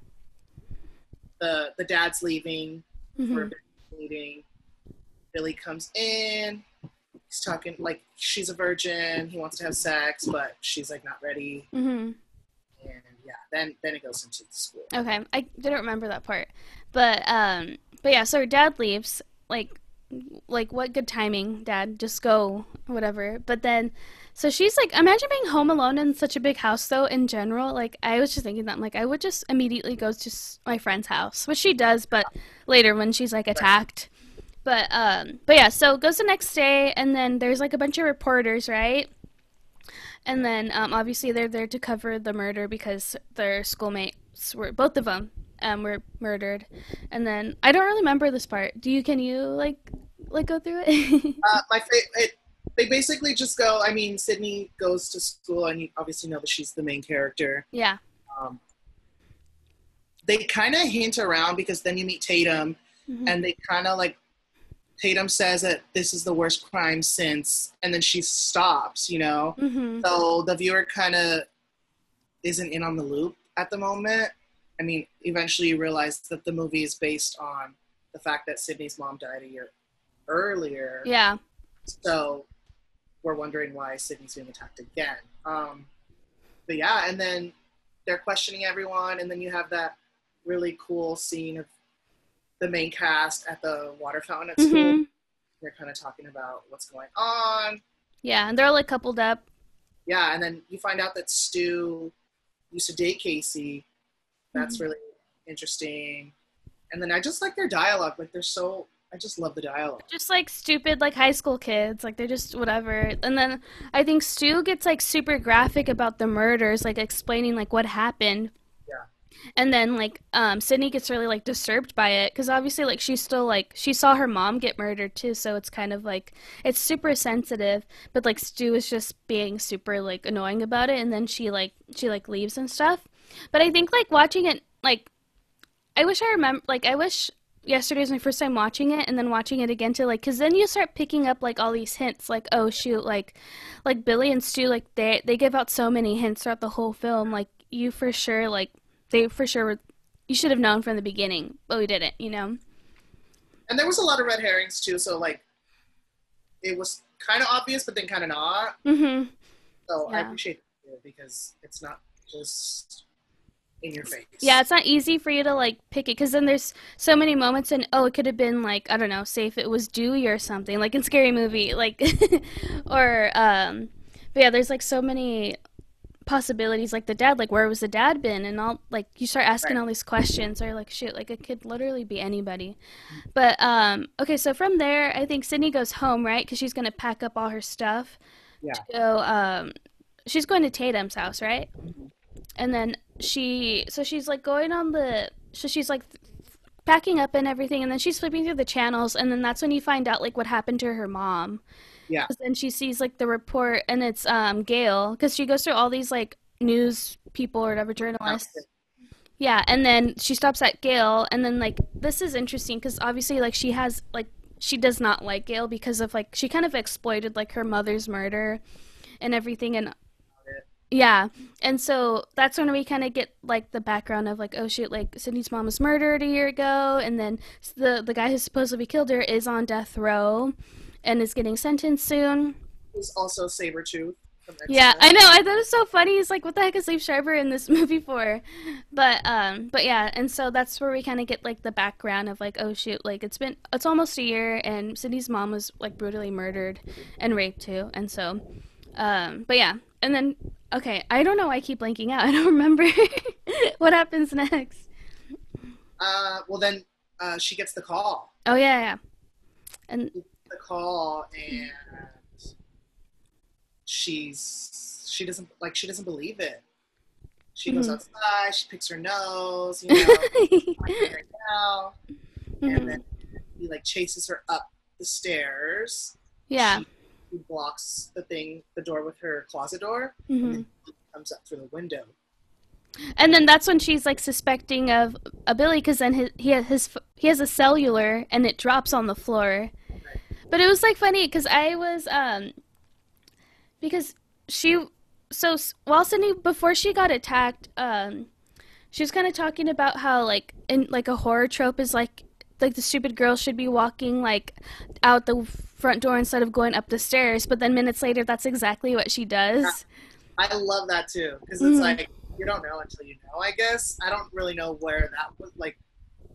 The the dad's leaving for a Mhm. business meeting. Billy comes in. He's talking like she's a virgin. He wants to have sex, but she's like not ready. Mm-hmm. And yeah, then then it goes into the school. Okay. I didn't remember that part. But, um, but yeah, so her dad leaves. Like, like what good timing, dad. Just go, whatever. But then, so she's like, imagine being home alone in such a big house, though, in general. Like, I was just thinking that, like, I would just immediately go to my friend's house, which she does, but later when she's like attacked. But, um, but yeah, so it goes the next day, and then there's like a bunch of reporters, right? And then, um, obviously, they're there to cover the murder because their schoolmates were, both of them, um, were murdered. And then, I don't really remember this part. Do you, can you, like, like go through it? (laughs) Uh, my fa- it, they basically just go. I mean, Sidney goes to school, and you obviously know that she's the main character. yeah. Um, they kind of hint around because then you meet Tatum, Mhm. and they kind of like Tatum says that this is the worst crime since, and then she stops. You know, Mm-hmm. so the viewer kind of isn't in on the loop at the moment. I mean, eventually you realize that the movie is based on the fact that Sidney's mom died a year earlier. Yeah. So we're wondering why Sidney's being attacked again. Um, but yeah, and then they're questioning everyone, and then you have that really cool scene of the main cast at the water fountain at school. hmm They're kind of talking about what's going on. Yeah, and they're all like coupled up. Yeah, and then you find out that Stu used to date Casey. That's really interesting. And then I just like their dialogue. Like they're so. I just love the dialogue. Just like stupid like high school kids. Like they're just whatever. And then I think Stu gets like super graphic about the murders, like explaining like what happened. Yeah. And then like um Sidney gets really like disturbed by it cuz obviously like she's still like she saw her mom get murdered too, so it's kind of like it's super sensitive, but like Stu is just being super like annoying about it and then she like she like leaves and stuff. But I think like watching it like I wish I remember like I wish yesterday was my first time watching it, and then watching it again to like, cause then you start picking up like all these hints, like oh shoot, like like Billy and Stu, like they they give out so many hints throughout the whole film, like you for sure like they for sure were, you should have known from the beginning, but we didn't, you know. And there was a lot of red herrings too, so like it was kind of obvious, but then kind of not. Mm-hmm. So I appreciate it because it's not just in your face. Yeah, it's not easy for you to like pick it because then there's so many moments and oh, it could have been like I don't know, say if it was Dewey or something, like in Scary Movie, like (laughs) or um, but yeah, there's like so many possibilities. Like the dad, like where was the dad been, and all like you start asking Right. all these questions, or like shoot like it could literally be anybody. But um, okay, so from there, I think Sidney goes home, right? Because she's gonna pack up all her stuff Yeah. to go. Um, she's going to Tatum's house, right? and then she so she's like going on the so she's like packing up and everything and then she's flipping through the channels and then that's when you find out like what happened to her mom. Yeah. then she sees like the report and it's um gale because she goes through all these like news people or whatever journalists. Yeah and then she stops at gale and then like this is interesting because obviously like she has like she does not like gale because of like she kind of exploited like her mother's murder and everything and yeah, and so that's when we kind of get like the background of like, oh shoot, like Sidney's mom was murdered a year ago, and then the the guy who supposedly killed her is on death row, and is getting sentenced soon. He's also Sabretooth Yeah, I know. I thought it was so funny. He's like, what the heck is Liev Schreiber in this (laughs) movie for? But um, but yeah, and so that's where we kind of get like the background of like, oh shoot, like it's been it's almost a year, and Sidney's mom was like brutally murdered and raped too, and so, um, but yeah, and then okay, I don't know why I keep blanking out. (laughs) I don't remember (laughs) what happens next. Uh, well, then uh, she gets the call. Oh yeah, yeah, and The call, and she's she doesn't like she doesn't believe it. She goes Mhm. outside. She picks her nose. You know, (laughs) right now, and then he like chases her up the stairs. yeah, She, he blocks the thing, the door with her closet door. hmm Comes up through the window. And then that's when she's like suspecting of a Billy because then his, he has his he has a cellular and it drops on the floor. But it was like funny because I was um because she so while Sidney before she got attacked um she was kind of talking about how like in like a horror trope is like like the stupid girl should be walking like out the front door instead of going up the stairs but then minutes later that's exactly what she does I love that too because it's Mhm. like you don't know until you know. I guess I don't really know where that was like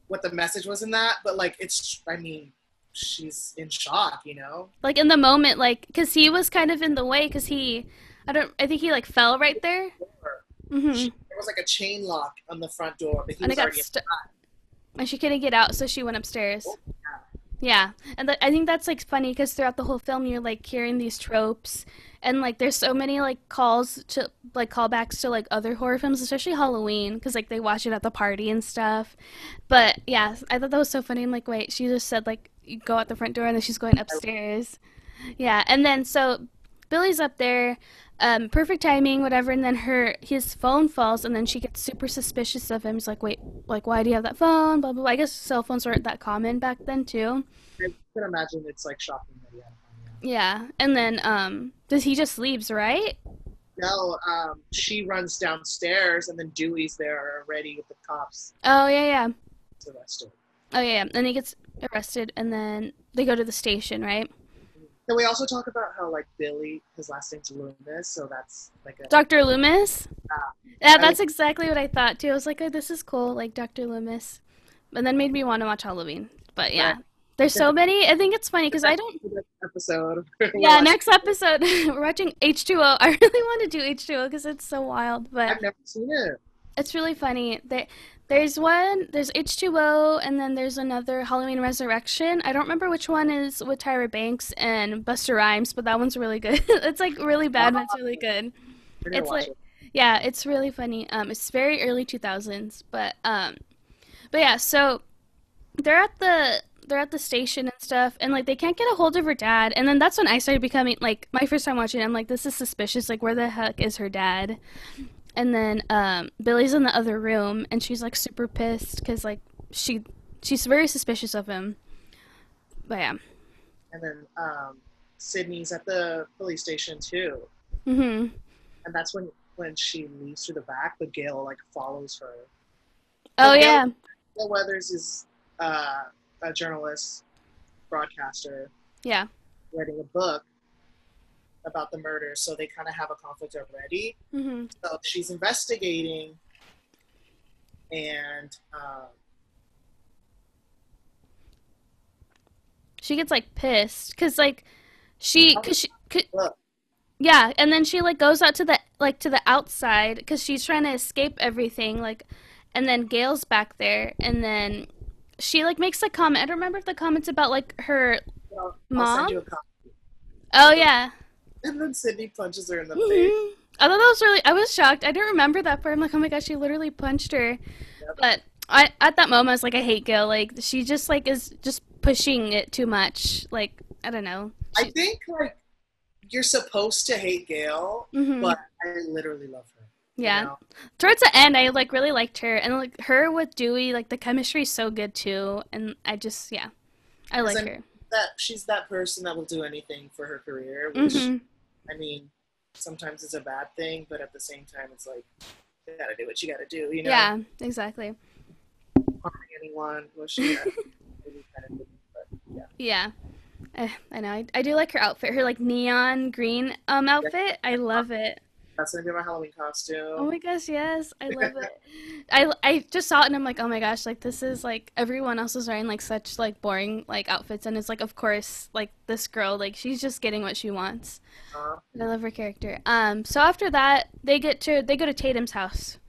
what the message was in that, but like it's. I mean, she's in shock. You know. like in the moment like because he was kind of in the way because he i don't i think he like fell right there hmm She, there was like a chain lock on the front door, but he and was already. stuck and she couldn't get out so she went upstairs Oh, yeah and th- i think that's like funny because throughout the whole film you're like hearing these tropes and like there's so many like calls to like callbacks to like other horror films especially halloween because like they watch it at the party and stuff. But yeah i thought that was so funny. I'm like wait she just said like you go out the front door and then she's going upstairs. Yeah and then so billy's up there um, perfect timing whatever and then her his phone falls and then she gets super suspicious of him. He's like wait like why do you have that phone? Blah blah blah. I guess cell phones weren't that common back then too. I can imagine it's like shocking that he had a phone, yeah. yeah and then um does he just leaves right? No, um, she runs downstairs, and then Dewey's there already with the cops. Oh yeah yeah. To arrest her. oh yeah, yeah. and he gets arrested and then they go to the station right Can we also talk about how like Billy, his last name's Loomis, so that's like a dr loomis Ah. yeah I that's exactly what i thought too i was like oh this is cool like dr loomis and then made me want to watch halloween but yeah Right. there's so many i think it's funny because i don't episode. yeah next episode (laughs) (laughs) we're watching h2o i (laughs) really want to do h2o because it's so wild but I've never seen it. it's really funny there there's one there's h2o and then there's another halloween resurrection. I don't remember which one is with tyra banks and Busta Rhymes but that one's really good. (laughs) It's like really bad but it's really good. It's like- it. yeah it's really funny. Um it's very early 2000s but um but yeah so they're at the they're at the station and stuff and like they can't get a hold of her dad and then that's when i started becoming like my first time watching it, i'm like this is suspicious. Like where the heck is her dad and then um billy's in the other room and she's like super pissed because like she she's very suspicious of him. But yeah. And then um, Sidney's at the police station too, Mm-hmm. and that's when when she leaves through the back, but Gale like follows her. Oh yeah. Gale, Gale Weathers is uh, a journalist, broadcaster, Yeah. writing a book about the murder, so they kind of have a conflict already. Mhm. So she's investigating, and um, She gets like pissed cuz like she cuz she cause, Yeah, and then she like goes out to the like to the outside because she's trying to escape everything. Like, and then Gale's back there, and then she like makes a comment. I don't remember if the comments about like her. I'll Mom? send you a copy. Oh yeah. And then Sidney punches her in the face. Mhm. I thought that was really. I was shocked. I didn't remember that part. I'm like, oh my gosh, she literally punched her. But I at that moment I was like, I hate Gale. Like she just like is just pushing it too much. Like I don't know. I think like you're supposed to hate Gale, Mhm. but I literally love her. you Yeah. know? towards the end i like really liked her and like her with dewey like the chemistry is so good too and i just yeah i like then- her that she's that person that will do anything for her career, which hmm I mean, sometimes it's a bad thing, but at the same time, it's like you gotta do what you gotta do. You know, yeah exactly harming anyone. Well, she kind of didn't, yeah. yeah I, I know I, I do like her outfit her like neon green um outfit i love it That's gonna be my Halloween costume. oh my gosh yes i love (laughs) it i i just saw it and i'm like oh my gosh like this is like everyone else is wearing like such like boring like outfits and it's like of course like this girl like she's just getting what she wants Uh, I love her character. Um, so after that, they get to they go to Tatum's house,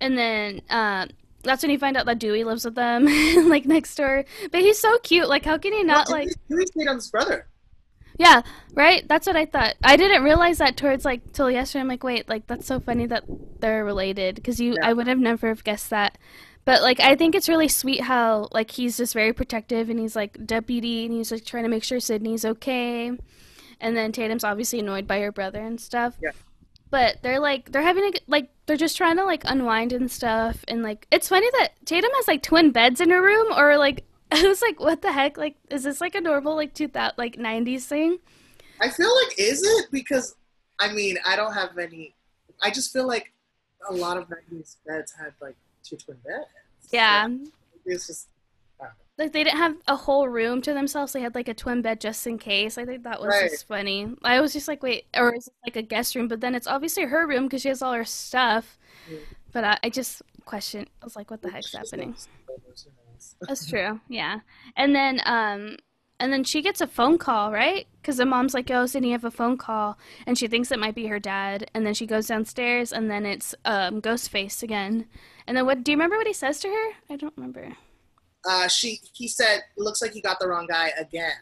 and then um, that's when you find out that Dewey lives with them, (laughs) like next door. But he's so cute. Like, how can he not well, like? Dewey Tatum's brother. Yeah, right. That's what I thought. I didn't realize that towards like till yesterday. I'm like, wait, like that's so funny that they're related because you, Yeah. I would have never have guessed that. But like, I think it's really sweet how like he's just very protective and he's like deputy and he's like trying to make sure Sidney's okay. And then Tatum's obviously annoyed by her brother and stuff. Yeah. But they're like they're having a, like they're just trying to like unwind and stuff and like it's funny that Tatum has like twin beds in her room or like (laughs) I was like what the heck like is this like a normal like 2000 like 90s thing? I feel like is it because I mean I don't have any. I just feel like a lot of '90s beds had like two twin beds. Yeah. it's just Like they didn't have a whole room to themselves. They had like a twin bed just in case. I think that was Right. just funny. I was just like, wait, or is it like a guest room? But then it's obviously her room because she has all her stuff. Mm. But I, I just questioned. I was like, what the heck's happening? That's true. Yeah. And then um and then she gets a phone call, right? Because the mom's like, "Oh, Sidney, you have a phone call," and she thinks it might be her dad. And then she goes downstairs, and then it's um, Ghostface again. And then what? Do you remember what he says to her? I don't remember. Uh, she he said, looks like you got the wrong guy again."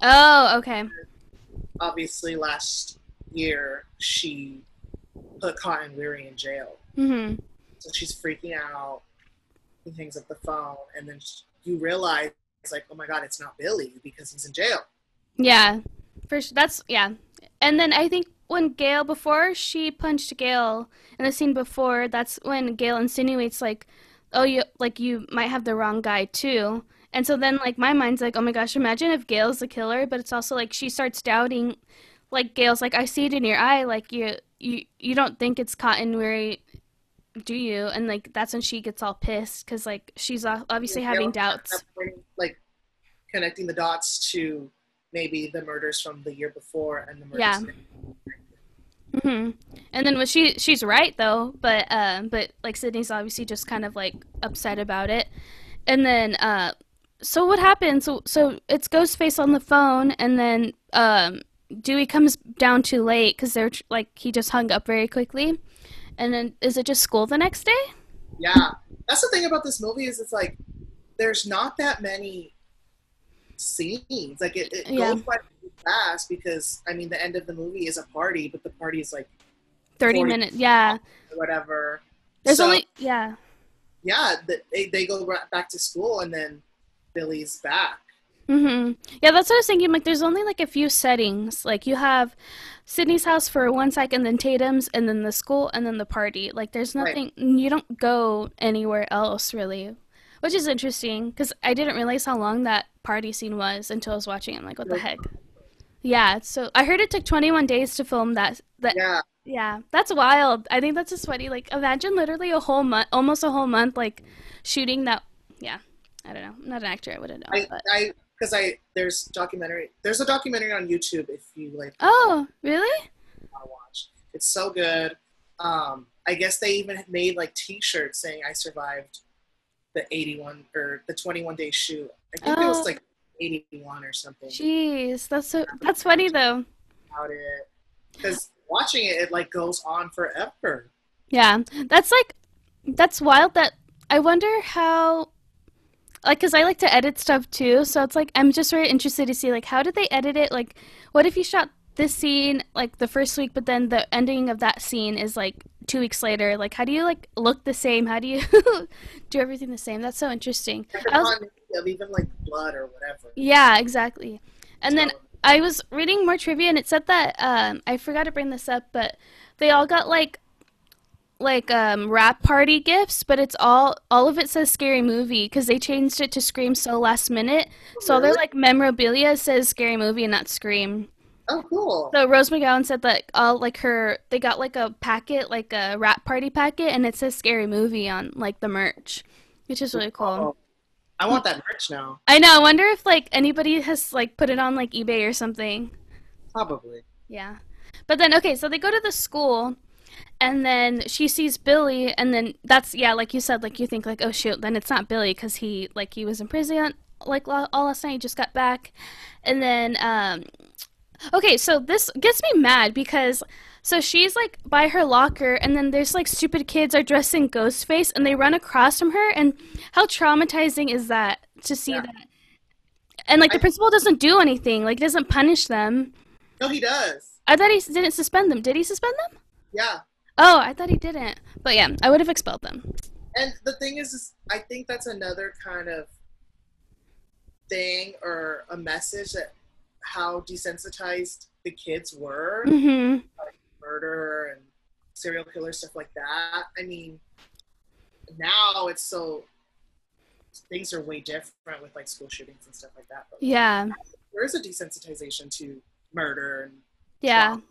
Oh, okay. Obviously, last year she put Cotton Weary in jail, Mhm. so she's freaking out. He hangs up the phone, and then you realize, it's like, "Oh my God, it's not Billy because he's in jail." Yeah, for sure. That's yeah. And then I think when Gale before she punched Gale in the scene before, that's when Gale insinuates like, "Oh, you like you might have the wrong guy too." And so then like my mind's like, "Oh my gosh, imagine if Gale's the killer." But it's also like she starts doubting. Like Gale's like, "I see it in your eye. Like you you you don't think it's Cotton Weary." Do you? And like that's when she gets all pissed because like she's obviously Yeah, having doubts. at that point, like connecting the dots to maybe the murders from the year before and the murders. Yeah. hmm And then was she she's right though, but uh, but like Sidney's obviously just kind of like upset about it. And then uh, so what happens? So so it's Ghostface on the phone, and then um, Dewey comes down too late because they're like he just hung up very quickly. And then is it just school the next day? Yeah, that's the thing about this movie is it's like there's not that many scenes. Like it, it Yeah. goes by fast because I mean the end of the movie is a party, but the party is like Thirty minutes. Yeah. whatever. There's So, only yeah. yeah. the- They they go right back to school and then Billy's back. hmm Yeah, that's what I was thinking. Like, there's only like a few settings. Like, you have Sidney's house for one second, then Tatum's, and then the school, and then the party. Like, there's Right. nothing. You don't go anywhere else really. which is interesting because I didn't realize how long that party scene was until I was watching. it. I'm like, what the heck? Yeah, so I heard it took 21 days to film that. That Yeah, yeah, that's wild. I think that's a sweaty. Like, imagine literally a whole month, almost a whole month, like shooting that. Yeah, I don't know. I'm not an actor. I wouldn't know. I, but. I, because I there's documentary. There's a documentary on YouTube if you like Oh, really? want to watch. It's so good. Um, I guess they even made like T-shirts saying I survived the 81 or the 21 day shoot. I think it Oh. was like 81 or something Jeez, that's so. That's funny though. about it. Because watching it, it like goes on forever. Yeah, that's like, that's wild. That I wonder how, like, cause I like to edit stuff too. So it's like I'm just very interested to see like how did they edit it? Like, what if you shot this scene like the first week, but then the ending of that scene is like two weeks later? Like, how do you like look the same? How do you (laughs) do everything the same? That's so interesting. I was, of even like blood or whatever. yeah, exactly. And then I was reading more trivia and it said that um, I forgot to bring this up, but they all got like like um wrap party gifts, but it's all all of it says scary movie because they changed it to Scream so last minute. So their really? like memorabilia says scary movie and not Scream. oh, cool. So Rose McGowan said that all like her they got like a packet like a wrap party packet and it says scary movie on like the merch, which is really cool. Oh, I want that merch now. I know. I wonder if like anybody has like put it on like eBay or something. Probably. Yeah. But then okay, so they go to the school and then she sees Billy and then that's yeah, like you said like you think like oh shoot, then it's not Billy cuz he like he was in prison like all last night he just got back. And then um Okay, so this gets me mad because so she's like by her locker and then there's like stupid kids are dressed in Ghostface and they run across from her and how traumatizing is that to see Yeah. that? And like the I- principal doesn't do anything, like doesn't punish them. No, he does. I thought he didn't suspend them. Did he suspend them? Yeah. Oh, I thought he didn't. But yeah, I would have expelled them. And the thing is, is, I think that's another kind of thing or a message that how desensitized the kids were, hmm murder and serial killer stuff like that. I mean, now it's so things are way different with like school shootings and stuff like that. But Yeah, there is a desensitization to murder and yeah. trauma.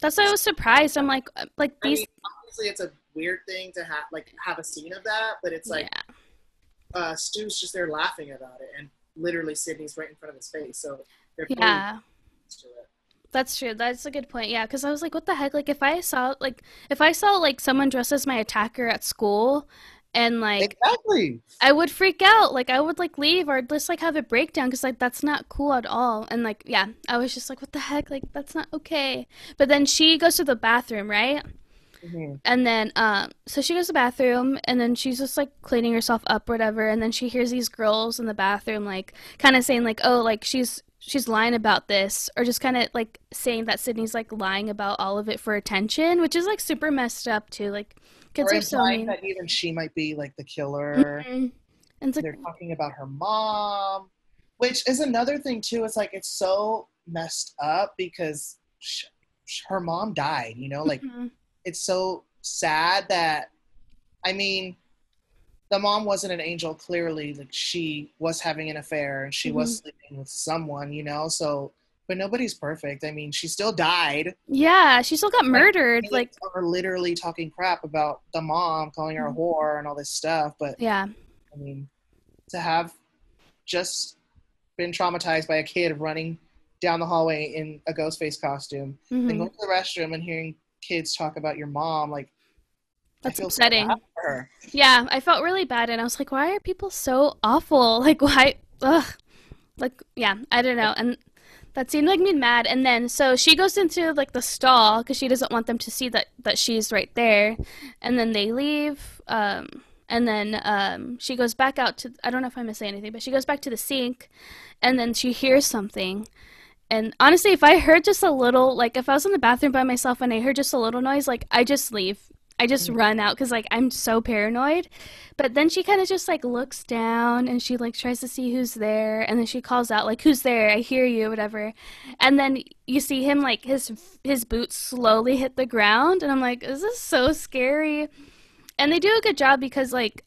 That's why I was surprised. I'm like, uh, like I these. mean, obviously it's a weird thing to have like have a scene of that, but it's like yeah, uh, Stu's just there laughing about it, and literally Sidney's right in front of his face. So they're yeah. That's true. That's a good point. Yeah, because I was like, what the heck? Like, if I saw like if I saw like someone dressed as my attacker at school, and like Exactly. I would freak out. Like I would like leave or just like have a breakdown because like that's not cool at all. And like yeah, I was just like, what the heck? Like that's not okay. But then she goes to the bathroom, right? And then, um, so she goes to the bathroom, and then she's just like cleaning herself up, or whatever. And then she hears these girls in the bathroom, like kind of saying, like, "Oh, like she's she's lying about this," or just kind of like saying that Sidney's like lying about all of it for attention, which is like super messed up too. Like, kids Or are so mean. that even she might be like the killer. Mhm. And it's like, They're talking about her mom, which is another thing too. It's like it's so messed up because sh- sh- her mom died. You know, like mhm. it's so sad that I mean the mom wasn't an angel clearly like she was having an affair and she was sleeping with someone you know so but nobody's perfect i mean she still died yeah, she still got murdered. Like, are literally talking crap about the mom calling her a whore and all this stuff but yeah, i mean to have just been traumatized by a kid running down the hallway in a ghost face costume and mhm. going to the restroom and hearing kids talk about your mom like that's so upsetting. her. Yeah, I felt really bad, and I was like, why are people so awful? (laughs) Like, why? Ugh. Like, yeah, I don't know. And that seemed like me mad. And then, so she goes into like the stall because she doesn't want them to see that that she's right there. And then they leave. Um, and then um, she goes back out to. I don't know if I'm missing anything, but she goes back to the sink, and then she hears something. And honestly, if I heard just a little, like if I was in the bathroom by myself and I heard just a little noise, like I just leave. I just run out because like I'm so paranoid. But then she kind of just like looks down and she like tries to see who's there, and then she calls out like, "Who's there? I hear you," whatever. And then you see him like his his boots slowly hit the ground, and I'm like, "This is so scary." And they do a good job because like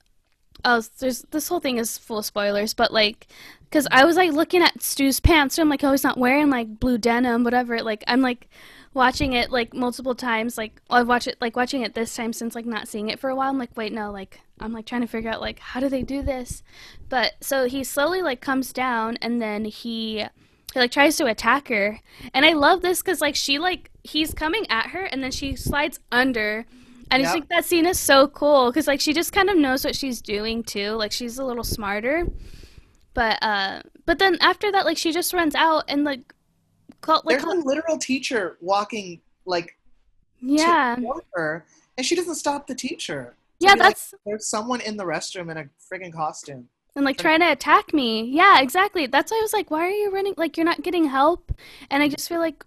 oh, there's this whole thing is full of spoilers, but like, because I was like looking at Stu's pants, so I'm like, oh, he's not wearing like blue denim, whatever. Like, I'm like watching it like multiple times. Like, I've watched it like watching it this time since like not seeing it for a while. I'm like, wait, no, like I'm like trying to figure out like how do they do this? But so he slowly like comes down and then he he like tries to attack her, and I love this because like she like he's coming at her and then she slides under. And I Yep. think that scene is so cool because like she just kind of knows what she's doing too. Like she's a little smarter, but uh, but then after that, like she just runs out and like, call, like There's a literal teacher walking like yeah, toward her, and she doesn't stop the teacher. Yeah, be like, that's There's someone in the restroom in a friggin' costume. and like trying to attack me. Yeah, exactly. That's why I was like, why are you running? Like you're not getting help, and I just feel like,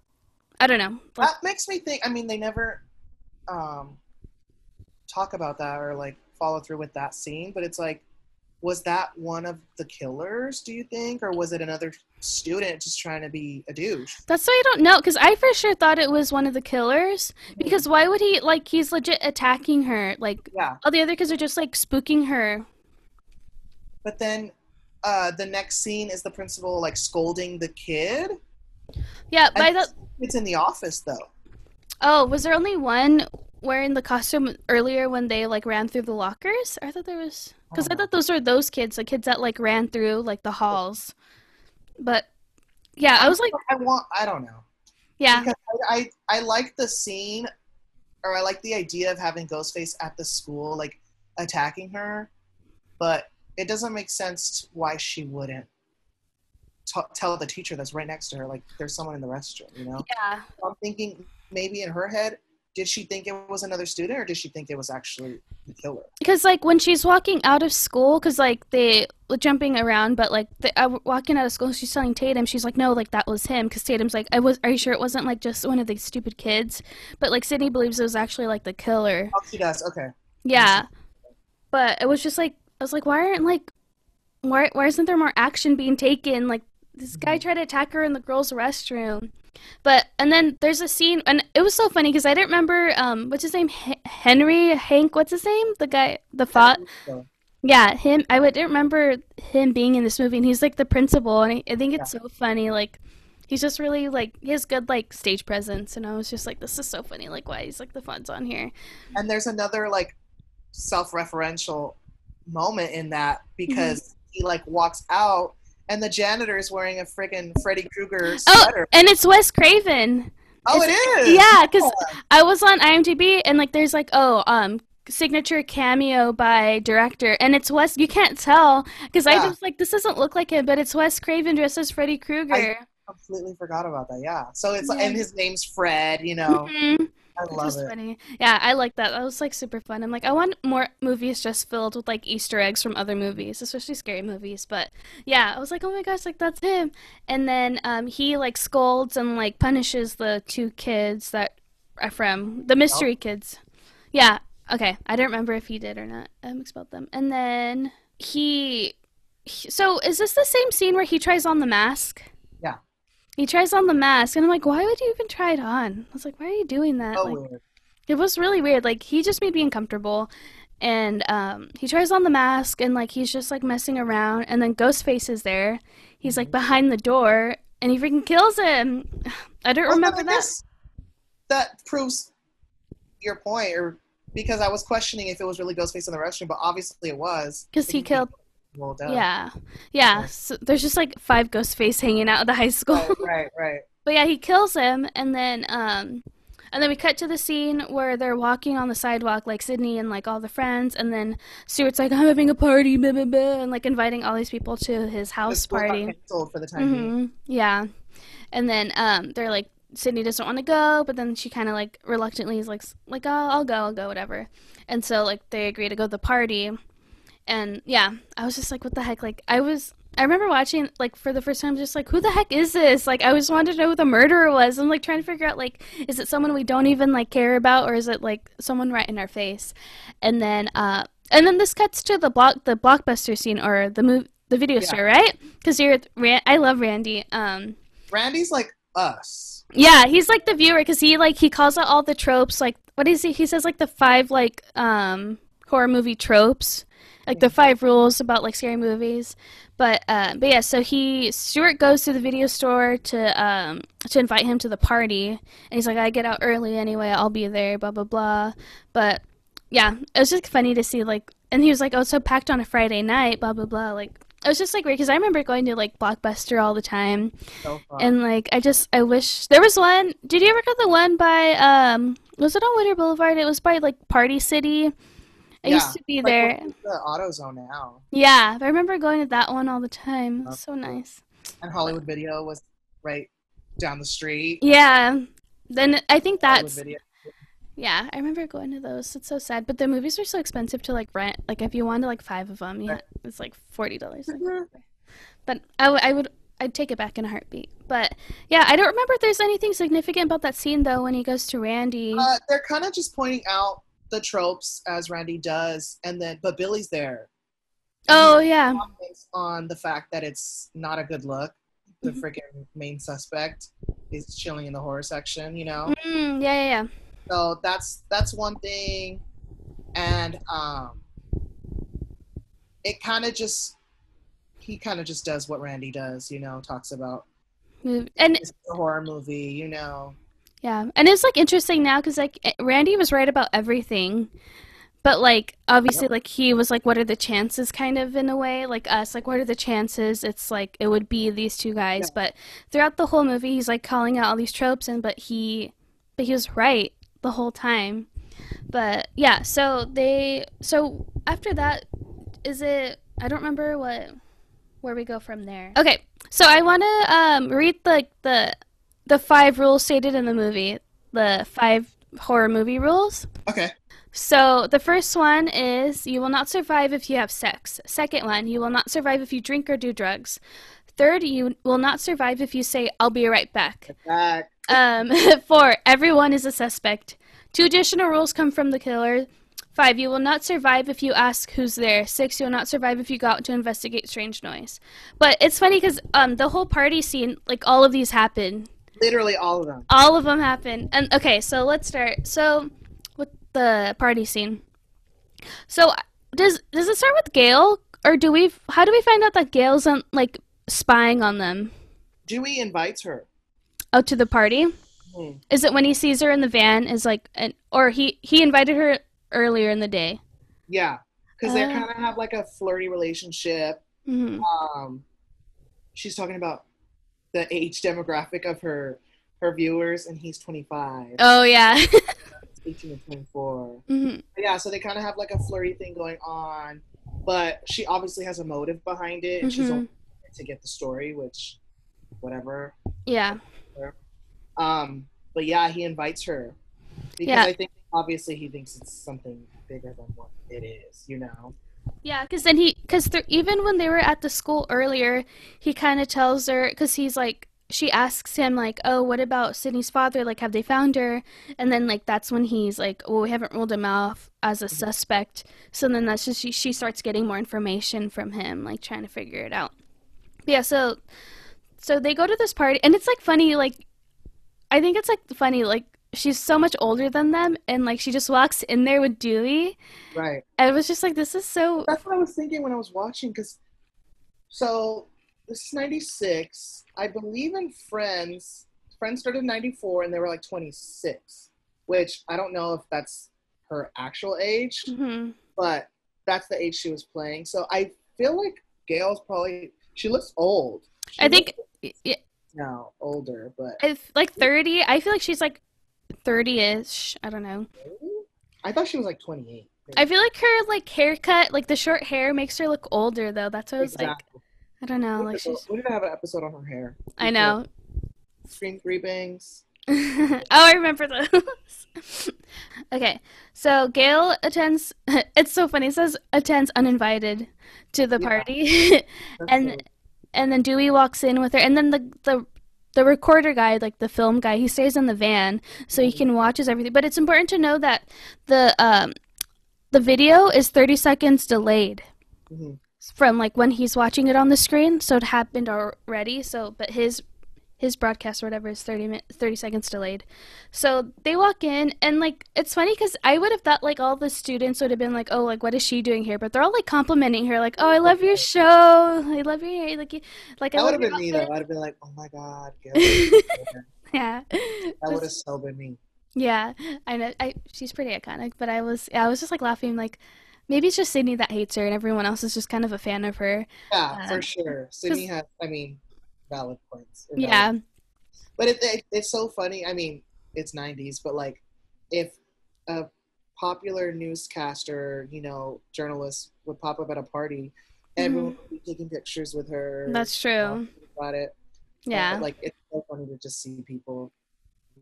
I don't know. Like, That makes me think. I mean, they never um, talk about that or like follow through with that scene, but it's like, was that one of the killers? Do you think, or was it another student just trying to be a douche? That's why I don't know, because I for sure thought it was one of the killers. Because why would he like? He's legit attacking her. Like Yeah, all the other kids are just like spooking her. but then uh, the next scene is the principal like scolding the kid. Yeah, but I I thought. It's in the office though. Oh, was there only one wearing the costume earlier when they like ran through the lockers? I thought there was because I Oh. thought those were those kids, the kids that like ran through like the halls. But yeah, I was like, I want. I don't know. yeah, because I, I I like the scene, or I like the idea of having Ghostface at the school, like attacking her, but it doesn't make sense why she wouldn't t- tell the teacher that's right next to her, like there's someone in the restroom. You know, yeah. I'm thinking maybe in her head, did she think it was another student, or did she think it was actually the killer? Because like when she's walking out of school, because like they were jumping around, but like they, uh, walking out of school, she's telling Tatum, she's like, no, like that was him. Because Tatum's like, I was, are you sure it wasn't like just one of these stupid kids? But like Sidney believes it was actually like the killer. Oh, she does. Okay. Yeah, but it was just like I was like, why aren't like, why why isn't there more action being taken? Like this guy tried to attack her in the girls' restroom, but and then there's a scene and it was so funny because I didn't remember um what's his name H- Henry Hank what's his name the guy the fought So, yeah him I would didn't remember him being in this movie and he's like the principal and I, I think it's so funny like. He's just really like he has good like stage presence, and I was just like, this is so funny. Like, why he's like the fun's on here? and there's another like self-referential moment in that because Mm-hmm. he like walks out and the janitor is wearing a friggin' Freddy Krueger sweater. Oh, and it's Wes Craven. Oh, it is. Yeah, because I was on IMDb and like there's like oh um signature cameo by director and it's Wes. You can't tell because I Yeah. just like this doesn't look like him, but it's Wes Craven dressed as Freddy Krueger. I completely forgot about that. Yeah. So it's Yeah. and his name's Fred. You know, Mhm. I love it. funny. Yeah, I like that. That was like super fun. I'm like, I want more movies just filled with like Easter eggs from other movies, especially scary movies. But yeah, I was like, oh my gosh, like that's him. And then um, he like scolds and like punishes the two kids that are from the mystery kids. Yeah. Okay. I don't remember if he did or not. I expelled them. And then he, he. So is this the same scene where he tries on the mask? He tries on the mask, and I'm like, why would you even try it on? I was like, why are you doing that? So like, it was really weird. Like he just made me uncomfortable. And um, he tries on the mask and like he's just like messing around and then Ghostface is there. He's like behind the door and he freaking kills him. (sighs) I don't Well, remember I that. That proves your point, or because I was questioning if it was really Ghostface in the restroom, but obviously it was. 'Cause he killed- Well done. Yeah. Yeah. So there's just like five ghost Ghostface hanging out at the high school. Right, (laughs) right, right. But yeah, he kills him, and then um, and then we cut to the scene where they're walking on the sidewalk, like Sidney and like all the friends, and then Stuart's like, "I'm having a party," blah, blah, blah, and like inviting all these people to his house party. canceled for the time being. hmm Yeah, and then um, they're like, Sidney doesn't want to go, but then she kind of like reluctantly is like, like, oh, I'll go, I'll go, whatever. And so like they agree to go to the party, and yeah, I was just like, what the heck? Like I was, I remember watching like for the first time, just like, who the heck is this? Like I was wanted to know who the murderer was. I'm like trying to figure out like, is it someone we don't even like care about, or is it like someone right in our face? And then uh, and then this cuts to the block, the blockbuster scene or the move, the video Yeah. store, right? Because you're, Ran- I love Randy. Um. Randy's like us. Yeah, he's like the viewer because he like he calls out all the tropes. Like, what is he? He says like the five like um horror movie tropes, like the five rules about like scary movies. But uh, but yeah, so he Stuart goes to the video store to um to invite him to the party, and he's like, I get out early anyway, I'll be there, blah blah blah. But yeah, it was just funny to see like, and he was like, oh, it's so packed on a Friday night, blah blah blah. Like it was just like weird because I remember going to like Blockbuster all the time, So and like I just I wish there was one. Did you ever go to the one by um was it on Winter Boulevard? It was by like Party City. I used to be Like, there. the AutoZone now. Yeah, I remember going to that one all the time. Was so nice. And Hollywood Video was right down the street. Yeah. Then I think Hollywood that's Video. yeah. I remember going to those. It's so sad, but the movies are so expensive to like rent. Like if you wanted like five of them, yeah, it's like forty dollars. But I, w- I would I'd take it back in a heartbeat. But yeah, I don't remember if there's anything significant about that scene though when he goes to Randy. Uh, they're kind of just pointing out the tropes as Randy does, and then but Billy's there. Oh yeah. on the fact that it's not a good look. The Mhm. freaking main suspect is chilling in the horror section, you know. Mm, yeah, yeah, yeah. So that's that's one thing, and um, it kind of just he kind of just does what Randy does, you know, talks about And it's a horror movie, you know. Yeah, and it's like interesting now because like eh, Randy was right about everything, but like obviously like he was like, what are the chances, kind of in a way, like us, like what are the chances? It's like it would be these two guys, but throughout the whole movie, he's like calling out all these tropes, and but he, but he was right the whole time. But yeah, so they, so after that, is it? I don't remember what where we go from there. Okay, so I want to um, read like the the five rules stated in the movie, the five horror movie rules. Okay. So the first one is you will not survive if you have sex. Second one, you will not survive if you drink or do drugs. Third, you will not survive if you say I'll be right back. That Um, (laughs) four, everyone is a suspect. Two additional rules come from the killer. Five, you will not survive if you ask who's there. Six, you will not survive if you go out to investigate strange noise. But it's funny because um, the whole party scene, like all of these happen. Literally all of them. All of them happen. And okay, so let's start. So with the party scene. So does does it start with Gale, or do we? How do we find out that Gale's on like spying on them Dewey invites her. out to the party? Hmm. Is it when he sees her in the van? Is like, an, or he he invited her earlier in the day? Yeah, because they Oh. kind of have like a flirty relationship. hmm Um, she's talking about the age demographic of her her viewers, and he's 25, Oh yeah. (laughs) 18 and 24. hmm Yeah, so they kind of have like a flirty thing going on, but she obviously has a motive behind it, and she's Mhm. only to get the story, which, whatever. Yeah. Um, but yeah, he invites her because Yeah. I think obviously he thinks it's something bigger than what it is, you know. Yeah, because then he, because even when they were at the school earlier, he kind of tells her, because he's like, she asks him like, "Oh, what about Sidney's father? Like, have they found her?" And then like that's when he's like, "Well, we haven't ruled him out as a suspect." So then that's just she, she starts getting more information from him, like trying to figure it out. Yeah, so so they go to this party, and it's like funny, like I think it's like funny, like she's so much older than them, and like she just walks in there with Dewey, Right. and it was just like, this is so That's what I was thinking when I was watching, because so this is '96. I believe in Friends. Friends started in '94, and they were like 26, which I don't know if that's her actual age, hmm but that's the age she was playing. So I feel like Gale's probably she looks old. She I think yeah, now older, but like 30 i feel like she's like 30ish i don't know. I thought she was like 28. i feel like her like haircut like the short hair makes her look older though. That's what i was like i don't know We like she's we did have an episode on her hair. i know. Scream three bangs. (laughs) oh i remember those. (laughs) Okay so gale attends (laughs) it's so funny it says attends uninvited to the party. And and then Dewey walks in with her, and then the the the recorder guy, like the film guy, he stays in the van so he can watch us everything. But it's important to know that the um the video is thirty seconds delayed Mhm. from like when he's watching it on the screen, so it happened already. So, but his his broadcast or whatever is 30 min- 30 seconds delayed. So they walk in and like it's funny cuz I would have thought like all the students would have been like, "Oh, like what is she doing here?" But they're all like complimenting her like, "Oh, I love your show. I love your hair. Like you, like I That would have been me though. I'd have been like, oh my god, (laughs) Yeah. that would have so been me. Yeah, I know. I she's pretty iconic, but I was I was just like laughing like maybe it's just Sidney that hates her and everyone else is just kind of a fan of her. Yeah, Uh, for sure. Sidney has, I mean, valid points. valid Yeah. But it, it, it's so funny. I mean, it's 90s, but like if a popular newscaster, you know, journalist would pop up at a party, everyone would be taking pictures with her. Mm-hmm. That's true. About it. Yeah. But, like it's so funny to just see people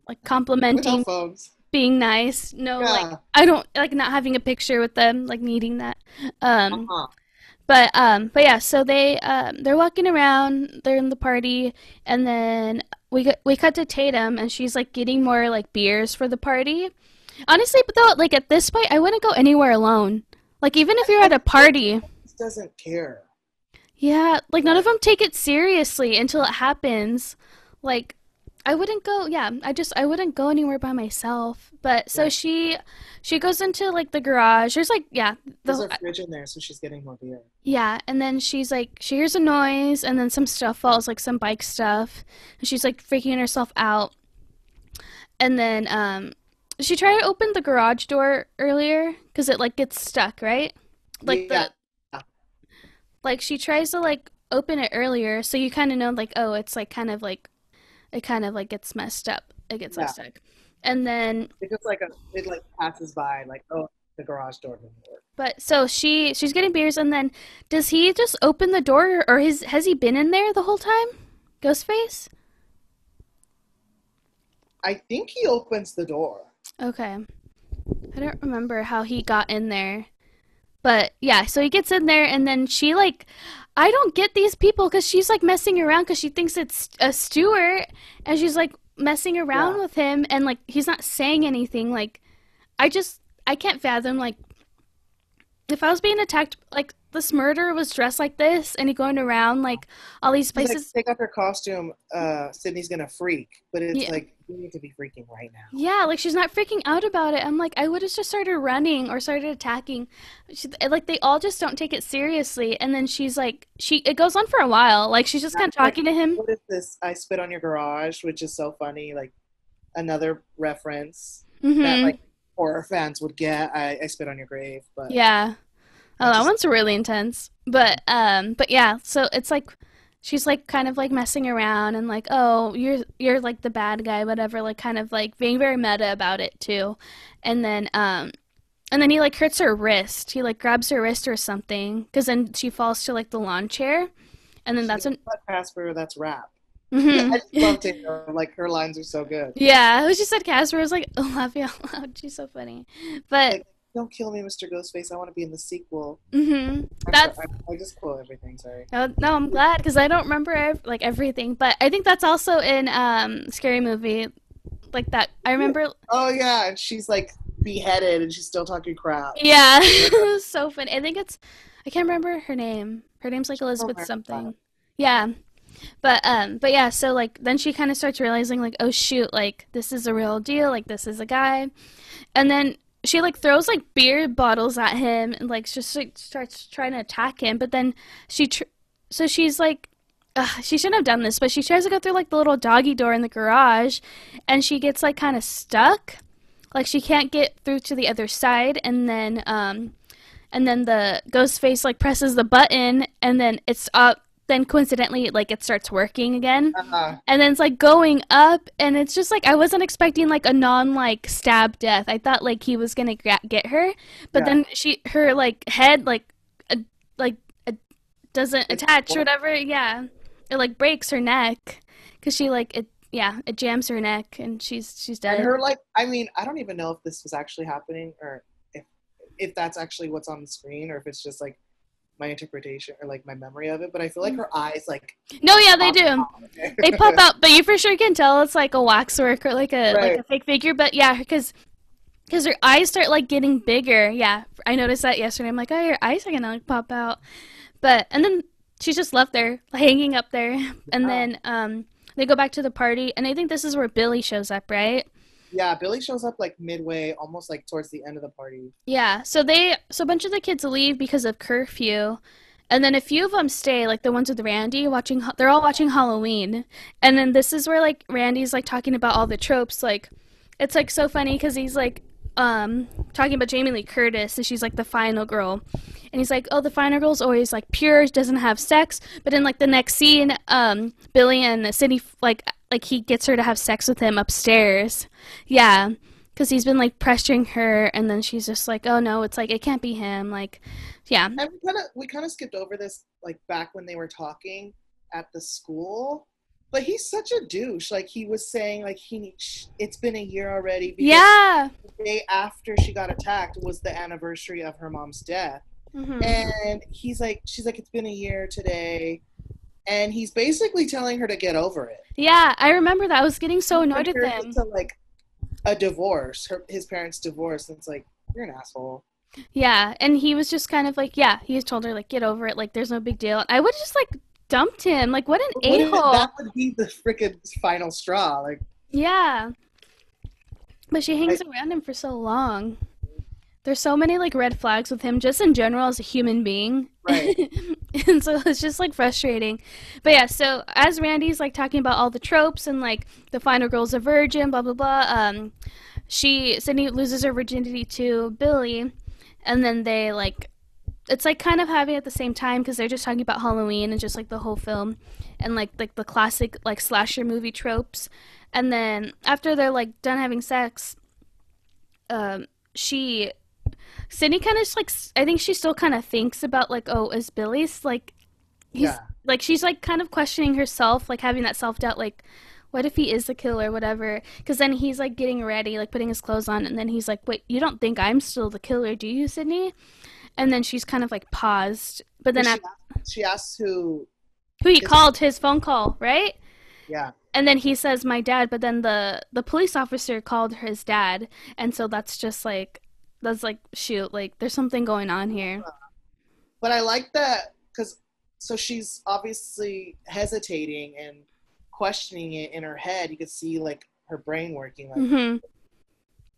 Like complimenting being nice. No, Yeah. like I don't like not having a picture with them, like needing that. Um Uh-huh. But um, but yeah, so they um, they're walking around, they're in the party, and then we we cut to Tatum, and she's like getting more like beers for the party. Honestly, but though, like at this point, I wouldn't go anywhere alone. Like even if you're at a party, doesn't care. yeah, like none of them take it seriously until it happens. Like I wouldn't go, yeah, I just I wouldn't go anywhere by myself. But so Yeah. she she goes into like the garage. There's like yeah, There's a fridge in there, so she's getting more beer. Yeah, and then she's like, she hears a noise, and then some stuff falls, like some bike stuff, and she's like freaking herself out. And then, um, she tried to open the garage door earlier because it like gets stuck, right? Like Yeah. the, like she tries to like open it earlier, so you kind of know like, oh, it's like kind of like, it kind of like gets messed up. It gets like stuck, and then It just like a, it like passes by, like oh, the garage door didn't work. But so she she's getting beers, and then does he just open the door, or his has he been in there the whole time? Ghostface. I think he opens the door. Okay, I don't remember how he got in there, but yeah, so he gets in there, and then she like, I don't get these people because she's like messing around because she thinks it's a Stewart, and she's like messing around Yeah. with him, and like he's not saying anything. Like, I just I can't fathom like if I was being attacked, like this murderer was dressed like this and he going around like all these He's like, places. take off her costume. Uh, Sidney's gonna freak, but it's Yeah. like you need to be freaking right now. yeah, like she's not freaking out about it. I'm like, I would have just started running or started attacking. She, like they all just don't take it seriously. And then she's like, she it goes on for a while. Like she's just kind of like- talking to him. What is this? I spit on your garage, which is so funny. Like another reference that hmm like horror fans would get. I, I spit on your grave, but Yeah. Oh, that just- one's really intense. But um but yeah, so it's like she's like kind of like messing around and like, "Oh, you're you're like the bad guy, whatever." Like kind of like being very meta about it too. And then um and then he like hurts her wrist. He like grabs her wrist or something cuz then she falls to like the lawn chair. And then that's when Casper, that's rap. Mhm. I just (laughs) love. Like her lines are so good. Yeah, she said Casper was like, (laughs) oh, laugh out loud. She's so funny. But Like, Don't kill me, Mr. Ghostface. I want to be in the sequel. mhm. I'm That's I, I just quote everything. Sorry. No, no, I'm glad because I don't remember ev- like everything, but I think that's also in um Scary Movie, like that. I remember. Oh yeah, and she's like beheaded, and she's still talking crap. Yeah, (laughs) so funny. I think it's I can't remember her name. Her name's like Elizabeth something. Yeah, but um, but yeah. So like then she kind of starts realizing like, oh shoot, like this is a real deal. Like this is a guy, and then she like throws like beer bottles at him and like just like starts trying to attack him. But then she tr- so she's like. Ugh, she shouldn't have done this, but she tries to go through like the little doggy door in the garage, and she gets like kind of stuck, like she can't get through to the other side, and then um, and then the ghost face like presses the button, and then it's up. Then coincidentally, like it starts working again, Uh, and then it's like going up, and it's just like I wasn't expecting like a non like stab death. I thought like he was gonna gra- get her, but Yeah. then she her like head like uh, like uh, doesn't It's attach or whatever. Yeah, it like breaks her neck because she like it. Yeah, it jams her neck, and she's she's dead. and her like, I mean, I don't even know if this was actually happening or if if that's actually what's on the screen or if it's just like my interpretation or like my memory of it. But I feel like her eyes like no, yeah, they do. out. (laughs) they pop out, but you for sure can tell it's like a waxwork or like a like a fake figure. But yeah, because because her eyes start like getting bigger. Yeah, I noticed that yesterday. I'm like, oh, your eyes are gonna like pop out. But and then she's just left there, hanging up there, (laughs) and Yeah. then um they go back to the party, and I think this is where Billy shows up, right? Yeah, Billy shows up like midway, almost like towards the end of the party. Yeah. So they, so a bunch of the kids leave because of curfew, and then a few of them stay, like the ones with Randy watching. They're all watching Halloween, and then this is where like Randy's like talking about all the tropes. Like, it's like so funny because he's like um talking about Jamie Lee Curtis, and she's like the final girl, and he's like, oh, the final girl's always like pure, doesn't have sex, but in like the next scene, um, Billy and Sidney like like he gets her to have sex with him upstairs. Yeah. Because he's been like pressuring her, and then she's just like, "Oh no, it's like it can't be him." Like, yeah, And we kind of we kind of skipped over this like back when they were talking at the school. But he's such a douche. Like he was saying, like he, it's been a year already. Because yeah, The day after she got attacked was the anniversary of her mom's death, Mhm. and he's like, she's like, it's been a year today, and he's basically telling her to get over it. yeah. I remember that. I was getting so annoyed at him. To like a divorce, her his parents divorced, and it's like you're an asshole. Yeah, and he was just kind of like, yeah, he told her like, get over it. Like, there's no big deal. I would just like dumped him. Like, what an a hole. That would be the freaking final straw. Like Yeah. But she hangs around him for so long. There's so many like red flags with him just in general as a human being. Right. (laughs) and so it's just like frustrating. But yeah, so as Randy's like talking about all the tropes and like the final girl's a virgin, blah blah blah, um she Sidney loses her virginity to Billy and then they like it's like kind of having at the same time because they're just talking about Halloween and just like the whole film and like like the classic like slasher movie tropes. And then after they're like done having sex, um, she Sidney kind of just like I think she still kind of thinks about like oh is Billy's like he's Yeah. like she's like kind of questioning herself like having that self doubt like what if he is the killer whatever because then he's like getting ready like putting his clothes on and then he's like wait you don't think I'm still the killer do you Sidney and then she's kind of like paused but then she, she asks who. who he called his phone call right Yeah. and then he says my dad but then the the police officer called his dad and so that's just like that's like shoot like there's something going on here But I like that because so she's obviously hesitating and questioning it in her head. You could see like her brain working. Like mhm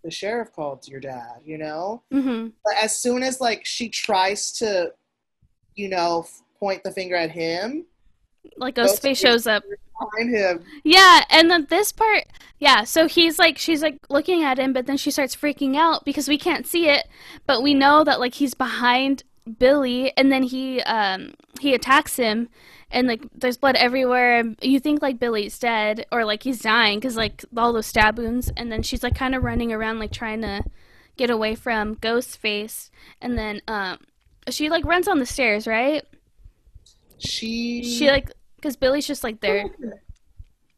the sheriff called your dad, you know. mhm But as soon as like she tries to, you know, f- point the finger at him, like ghostface shows up. behind him, yeah and then this part yeah so he's like she's like looking at him but then she starts freaking out because we can't see it but we know that like he's behind billy and then he um he attacks him and like there's blood everywhere and you think like billy's dead or like he's dying because like all those stab wounds and then she's like kind of running around like trying to get away from ghostface and then um she like runs on the stairs right she she like because billy's just like there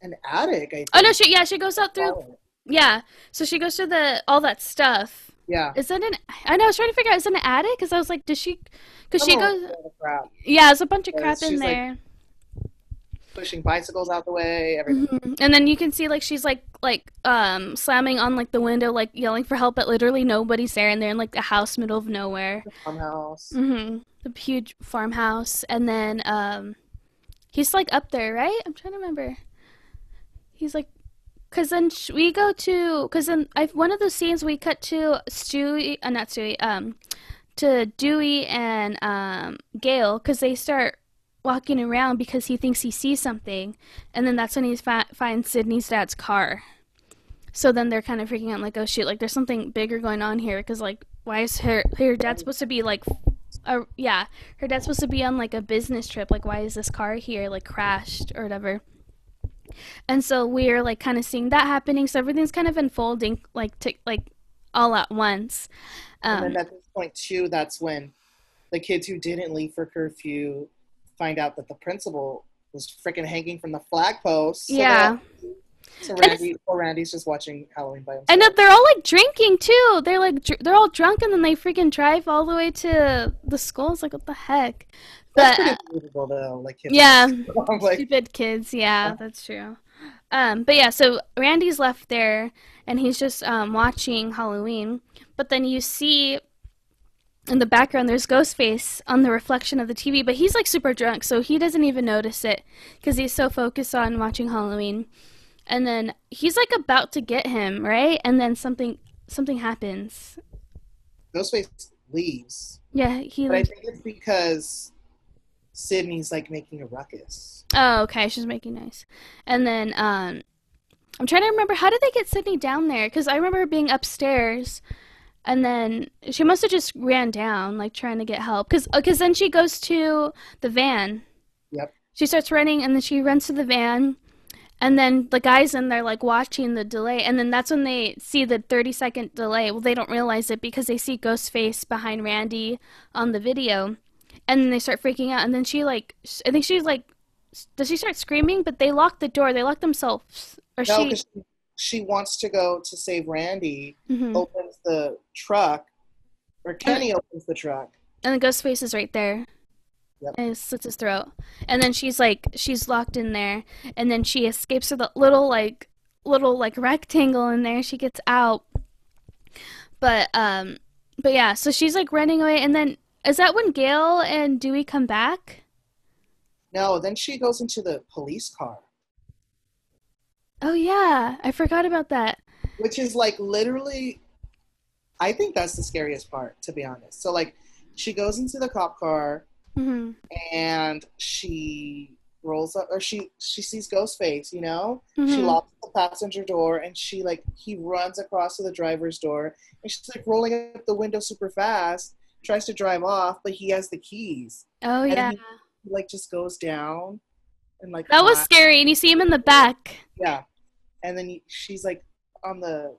an attic. I think. oh no she yeah she goes out through Oh, Yeah. So she goes through the all that stuff. Yeah. Is it an? I know. I was trying to figure out. Is it an attic? Because I was like, does she? Because she goes. crap. Yeah, there's a bunch of crap in she's, like, there. pushing bicycles out the way. Everything. Mhm. And then you can see like she's like like um slamming on like the window, like yelling for help, but literally nobody's there, and they're in like a house middle of nowhere. The Farmhouse. hmm The huge farmhouse, and then um, he's like up there, right? I'm trying to remember. He's like, cause then we go to, cause then I one of those scenes we cut to Stewie, uh, not Stewie, um, to Dewey and um Gale, cause they start walking around because he thinks he sees something, and then that's when he fi- finds Sidney's dad's car. So then they're kind of freaking out, like, oh shoot, like there's something bigger going on here, cause like, why is her her dad supposed to be like uh, yeah, her dad's supposed to be on like a business trip. Like, why is this car here, like crashed or whatever? And so we're like kind of seeing that happening. So everything's kind of unfolding like to, like all at once. And Um, then at this point too, that's when the kids who didn't leave for curfew find out that the principal was freaking hanging from the flag post. So yeah, So Randy, poor Randy's just watching Halloween by himself. and then they're all like drinking too. They're like dr- they're all drunk, and then they freaking drive all the way to the school. It's like what the heck? That's pretty uh, believable though. Like kids yeah. (laughs) Like, Stupid kids, yeah, that's true. Um, but yeah, so Randy's left there and he's just um, watching Halloween. But then you see in the background there's Ghostface on the reflection of the TV, but he's like super drunk, so he doesn't even notice it because he's so focused on watching Halloween. And then he's like about to get him, right? And then something something happens. Ghostface leaves, Yeah, he but I think it's because Sidney's like making a ruckus. Oh, okay, she's making noise. And then um I'm trying to remember how did they get Sidney down there? Because I remember being upstairs, and then she must have just ran down, like trying to get help. Because because then she goes to the van. Yep. She starts running, and then she runs to the van, and then the guys in there like watching the delay, and then that's when they see the 30 second delay. Well, they don't realize it because they see Ghostface behind Randy on the video, and then they start freaking out. And then she like, i think she's like, does she start screaming? But they lock the door. They lock themselves, or No, she. because she, she wants to go to save Randy. Mhm. Opens the truck, or Kenny opens the truck. And the ghost Ghostface is right there. Yep. And slits his throat. And then she's like, she's locked in there. And then she escapes with a little like, little like rectangle in there. She gets out. But um, but yeah. So she's like running away. And then is that when Gale and Dewey come back? No, then she goes into the police car, Oh yeah, I forgot about that. which is like literally. I think that's the scariest part, to be honest. So like, she goes into the cop car hmm and she rolls up, or she she sees Ghostface. You know, she Mhm. locks the passenger door, and she like he runs across to the driver's door, and she's like rolling up the window super fast, tries to drive off, but he has the keys. Oh And yeah, he, like just goes down, and like that was scary. And you see him in the back. Yeah. And then he, she's like on the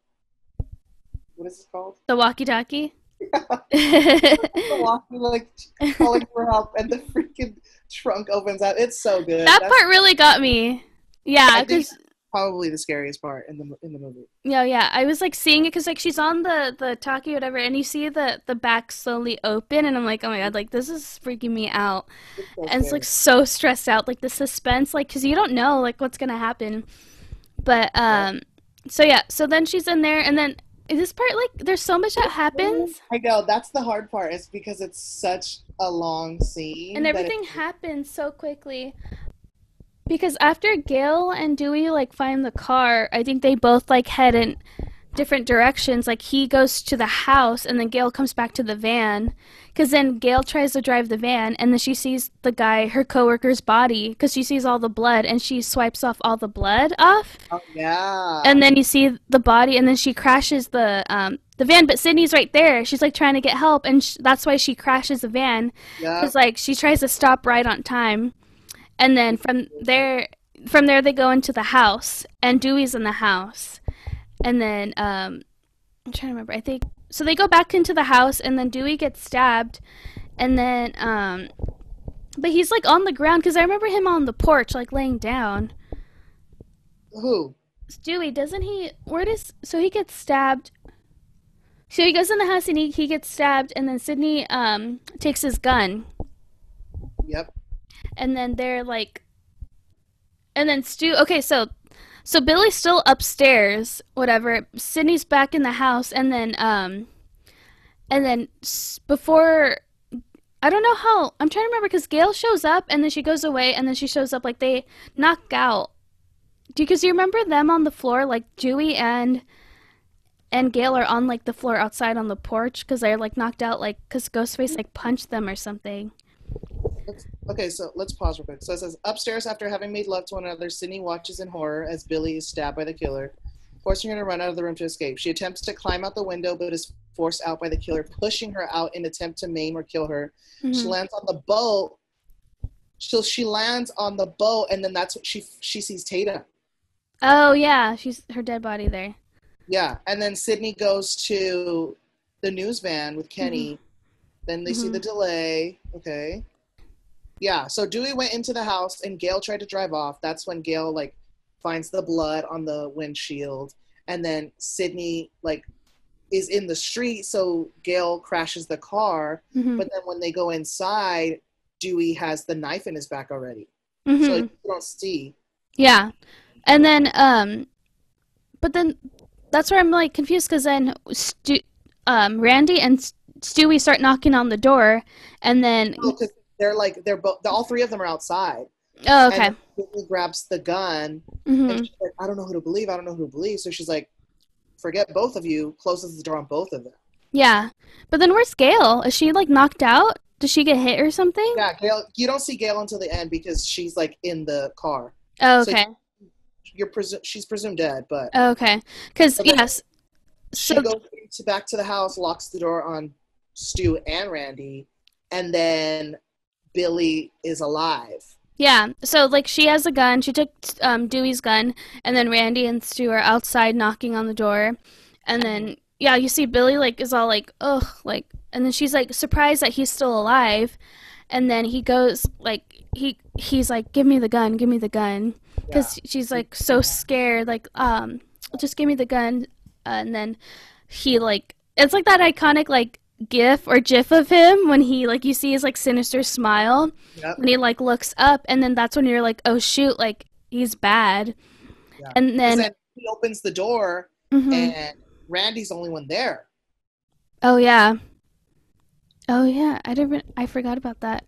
what is it called? The walkie-talkie. (laughs) (laughs) The walkie, like calling for help, and the freaking trunk opens up. It's so good. that That's part really got me. Yeah, because probably the scariest part in the in the movie. yeah, yeah. I was like seeing it because like she's on the the talkie whatever, and you see the the back slowly open, and I'm like, oh my god, like this is freaking me out, It's so and it's like so stressed out, like the suspense, like because you don't know like what's gonna happen. But um, so yeah, so then she's in there, and then this part like there's so much that happens. I know that's the hard part. Is because it's such a long scene and everything it- happens so quickly because after gale and dewey like find the car i think they both like head in different directions. Like he goes to the house and then gale comes back to the van. Because then gale tries to drive the van and then she sees the guy her coworker's body because she sees all the blood and she swipes off all the blood off. Oh, yeah. and then you see the body and then she crashes the um the van. But sidney's right there. She's like trying to get help and sh- that's why she crashes the van. Yeah. because like she tries to stop right on time, and then from there, from there they go into the house, and Dewey's in the house, and then um, I'm trying to remember. I think so. They go back into the house, and then Dewey gets stabbed, and then um, but he's like on the ground because I remember him on the porch, like laying down. Who? Dewey doesn't he? Where does so he gets stabbed? So he goes in the house and he, he gets stabbed, and then Sidney um takes his gun Yep. And then they're like and then stu okay so so billy's still upstairs whatever. Sidney's back in the house and then um and then before i don't know how i'm trying to remember because gale shows up and then she goes away and then she shows up like they knock out. Do because you remember them on the floor like dewey and and gale are on like the floor outside on the porch because they're like knocked out like because ghostface like punched them or something Let's, okay, so let's pause real quick. So it says upstairs after having made love to one another, Sidney watches in horror as Billy is stabbed by the killer, forcing her to run out of the room to escape. She attempts to climb out the window, but is forced out by the killer, pushing her out in attempt to maim or kill her. She Mhm. lands on the boat. So she lands on the boat, and then that's what she she sees Tatum. Oh yeah, she's her dead body there. Yeah, and then Sidney goes to the news van with Kenny. Then they see Mhm. the delay. Okay. Yeah, so Dewey went into the house and Gale tried to drive off. That's when Gale like finds the blood on the windshield, and then Sidney like is in the street, so Gale crashes the car. Mhm. But then when they go inside, Dewey has the knife in his back already, Mhm. so you don't see. yeah, and then um, but then that's where I'm like confused because then Stu- um Randy and Stewie start knocking on the door, and then 'cause they're like they're both all three of them are outside. oh okay, And Billy grabs the gun hmm and she's like, I don't know who to believe. I don't know who to believe. So she's like, forget both of you. Closes the door on both of them. yeah. But then where's Gale? Is she like knocked out? Does she get hit or something? Yeah, Gale. You don't see Gale until the end because she's like in the car. Oh, So- okay, You're presu- she's presumed dead, but Oh, okay. Because yes, she so goes to back to the house, locks the door on Stu and Randy, and then Billy is alive. yeah, so like she has a gun. She took um, Dewey's gun, and then Randy and Stu are outside knocking on the door, and then yeah, you see Billy like is all like ugh, like, and then she's like surprised that he's still alive, and then he goes like he he's like give me the gun, give me the gun, because she's like so scared, like um just give me the gun, and then he like it's like that iconic like gif or gif of him when he like you see his like sinister smile Yep. when he like looks up and then that's when you're like oh shoot like he's bad Yeah. and then then he opens the door mhm. and Randy's the only one there. oh yeah oh yeah i didn't re- i forgot about that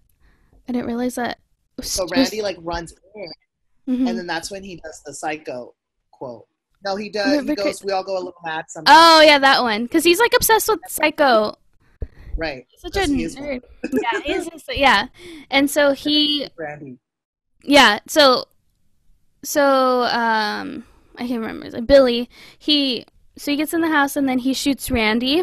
i didn't realize that So Randy like runs in, Mhm. and then that's when he does the psycho quote. No, he does. He goes, "We all go a little mad sometimes." oh yeah that one because he's like obsessed with psycho right. such a Because he is one. nerd yeah he is just- yeah and so he Randy. Yeah, so so um I can't remember. Like Billy, he so he gets in the house and then he shoots Randy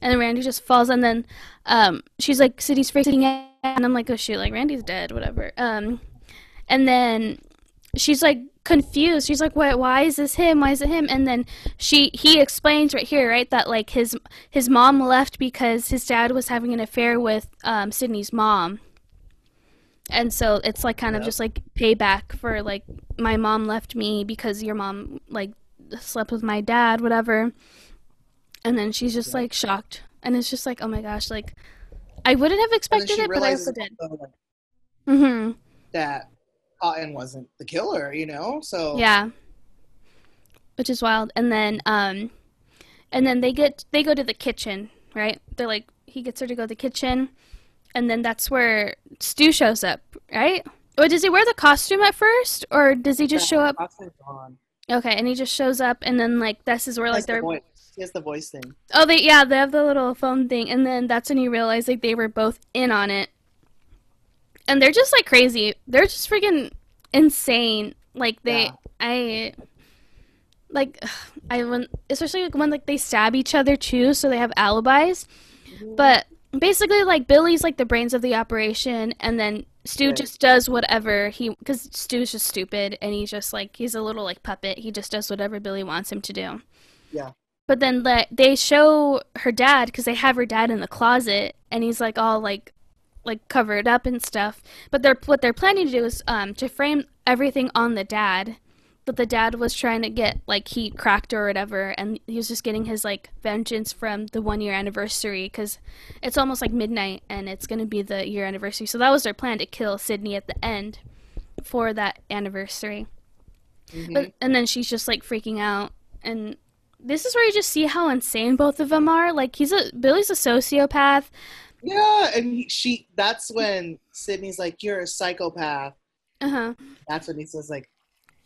and then Randy just falls and then um she's like Sidney's freaking out and I'm like, Oh shoot, like Randy's dead, whatever. Um and then she's like confused. She's like, What why is this him? Why is it him? And then she he explains right here, right, that like his his mom left because his dad was having an affair with um Sidney's mom. And so it's like kind of just like payback for like my mom left me because your mom like slept with my dad whatever. And then she's just like shocked. And it's just like oh my gosh like i wouldn't have expected it but i also did. also, like, hmm that Cotton wasn't the killer, you know. So yeah which is wild and then um and then they get they go to the kitchen right they're like he gets her to go to the kitchen and then that's where stu shows up right or does he wear the costume at first or does he just show up. Okay, and he just shows up, and then like this is where like they're voice. He has the voice thing. oh they yeah they have the little phone thing, and then that's when you realize like they were both in on it, and they're just like crazy. They're just freaking insane. Like they Yeah. I like (sighs) I when especially like, when like they stab each other too, so they have alibis. Mm-hmm. But basically, like Billy's like the brains of the operation, and then Stu Right. just does whatever he because Stu's just stupid, and he's just like he's a little like puppet. He just does whatever Billy wants him to do. Yeah. But then like they show her dad because they have her dad in the closet, and he's like all like like covered up and stuff. But they're what they're planning to do is um to frame everything on the dad. But the dad was trying to get like he cracked or whatever, and he was just getting his like vengeance from the one year anniversary because it's almost like midnight and it's gonna be the year anniversary. So that was their plan to kill Sidney at the end for that anniversary. Mhm. But and then she's just like freaking out, and this is where you just see how insane both of them are. Like he's a Billy's a sociopath. Yeah, and he, she. That's when Sidney's like, "You're a psychopath." Uh huh. That's when he says like,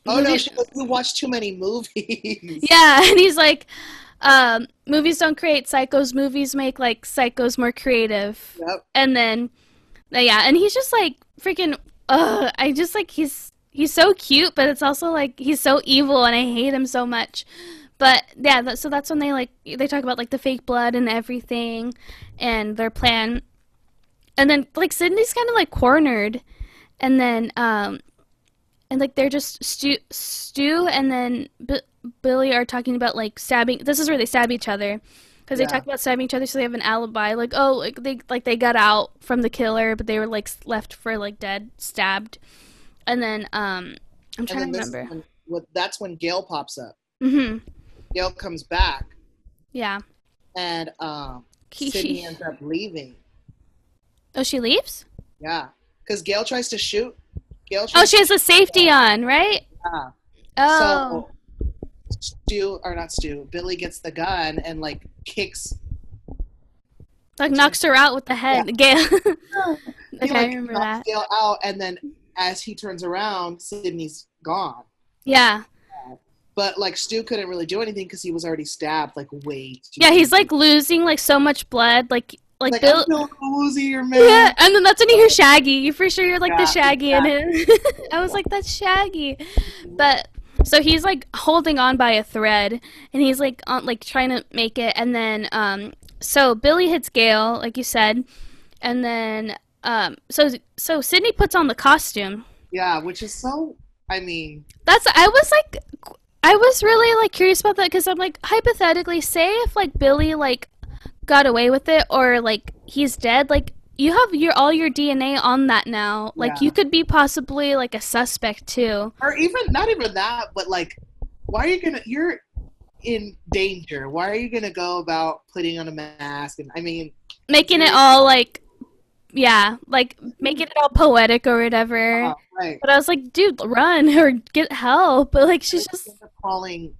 "Oh no, she goes, you watch too many movies." Yeah, (laughs) and he's like, um, movies don't create psychos. Movies make like psychos more creative. Yep. And then, uh, yeah, and he's just like freaking. Ugh, I just like he's he's so cute, but it's also like he's so evil, and I hate him so much. But yeah, so that's when they like they talk about like the fake blood and everything, and their plan. And then like Sidney's kind of like cornered, and then um, and like they're just Stu, Stu and then B- Billy are talking about like stabbing. This is where they stab each other because they Yeah. talk about stabbing each other, so they have an alibi. Like oh, like they like they got out from the killer, but they were like left for like dead, stabbed. And then um, I'm trying to remember. when, what, that's when Gale pops up. hmm Gale comes back, Yeah. and um, (laughs) Sidney ends up leaving. Oh, she leaves. Yeah, because Gale tries to shoot. Gale. Oh, she has a safety on, right? Yeah. Oh. So Stu or not Stu, Billy gets the gun and like kicks Like knocks her out with the head. Gale. He, (laughs) (laughs) okay, I remember knocks that. Gale out, and then as he turns around, Sidney's gone. Yeah. But like Stu couldn't really do anything because he was already stabbed like way too Yeah, he's like losing like so much blood. Like like, like Bill. I'm woozy, man. Yeah, and then that's when you hear Shaggy. You for sure you're like the Yeah, Shaggy in it. (laughs) I was like, that's Shaggy. But so he's like holding on by a thread, and he's like on like trying to make it, and then um, so Billy hits Gale, like you said, and then um, so so Sidney puts on the costume. Yeah, which is so. I mean, That's I was like, I was really like curious about that because I'm like hypothetically, say if like Billy like got away with it or like he's dead, like you have your all your DNA on that now. Like Yeah. you could be possibly like a suspect too. or even not even that, but like, why are you gonna? You're in danger. Why are you gonna go about putting on a mask? And I mean, Making it all like yeah, like making it all poetic or whatever. uh, right. But I was like, dude, run (laughs) or get help. But like she's just She ends up calling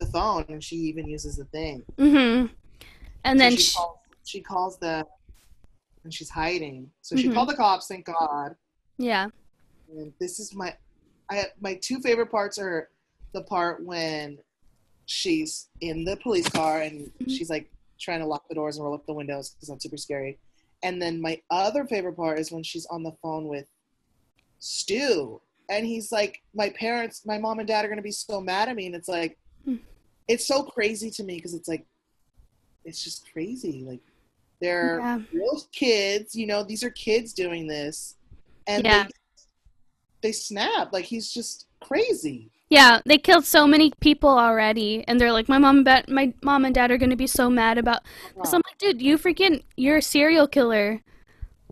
the phone, and she even uses the thing. mhm. And So then she, she, calls, she calls the, and she's hiding. So she Mhm. called the cops. Thank God. yeah. And this is my, I my two favorite parts are the part when she's in the police car and Mhm. she's like trying to lock the doors and roll up the windows because that's super scary. And then my other favorite part is when she's on the phone with Stu and he's like, my parents, my mom and dad are gonna be so mad at me, and it's like, Hmm. it's so crazy to me because it's like, it's just crazy. Like, they're Yeah. real kids, you know, these are kids doing this, and Yeah. they they snap. Like he's just crazy. Yeah, they killed so many people already, and they're like, my mom, and dad, my mom and dad are gonna be so mad about. So I'm like, dude, you freaking, you're a serial killer.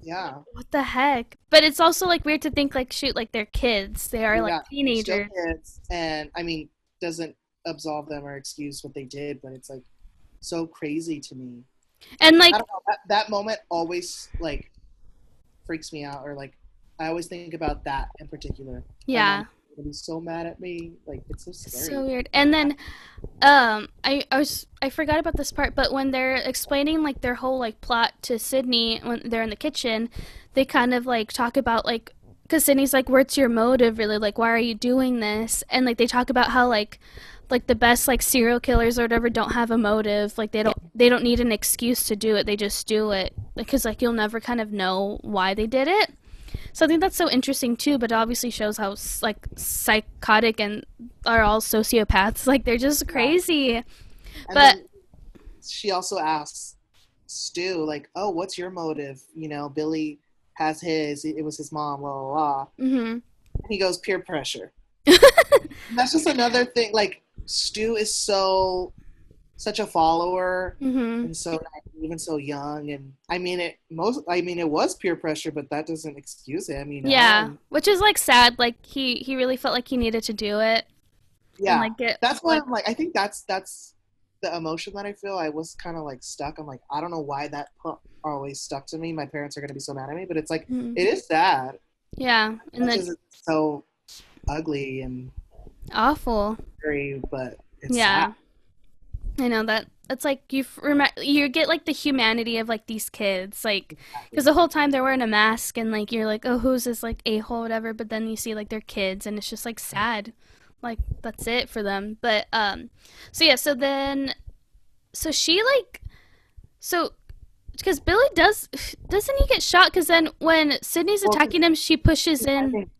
Yeah, What the heck? But it's also like weird to think like, shoot, like they're kids. They are like Yeah, teenagers. kids, and I mean, doesn't absolve them or excuse what they did, but it's like so crazy to me. And like, know. That, that moment always like freaks me out, or like I always think about that in particular. Yeah. Be so mad at me. Like it's so scary. So weird. And then, um, I I was I forgot about this part, but when they're explaining like their whole like plot to Sidney when they're in the kitchen, they kind of like talk about like because Sidney's like, "What's your motive, really? Like, why are you doing this?" And like they talk about how like like the best like serial killers or whatever don't have a motive like they don't they don't need an excuse to do it they just do it because like you'll never kind of know why they did it so i think that's so interesting too but obviously shows how like psychotic and are all sociopaths (laughs) like they're just crazy And but- she also asks Stu, like, "Oh, what's your motive?" You know, Billy has his. It was his mom. Blah blah blah. hmm And he goes peer pressure. (laughs) That's just another thing. Like Stu is so such a follower hmm and so even so young. And I mean it most. I mean it was peer pressure, but that doesn't excuse him. You know. yeah And, which is like sad like he he really felt like he needed to do it yeah. and like it, that's why like I'm like. I think that's that's the emotion that I feel. I was kind of like stuck. I'm like, I don't know why that always stuck to me. My parents are gonna be so mad at me, but it's like Mhm. it is sad. yeah and then it's so ugly and awful scary, but it's yeah sad. I know that it's like you rem- you get like the humanity of like these kids like because the whole time they're wearing a mask and like you're like oh who's this like a-hole whatever but then you see like they're kids and it's just like sad. Like that's it for them. But um so yeah so then so she like so because billy does doesn't he get shot? Because then when sidney's attacking him she pushes in.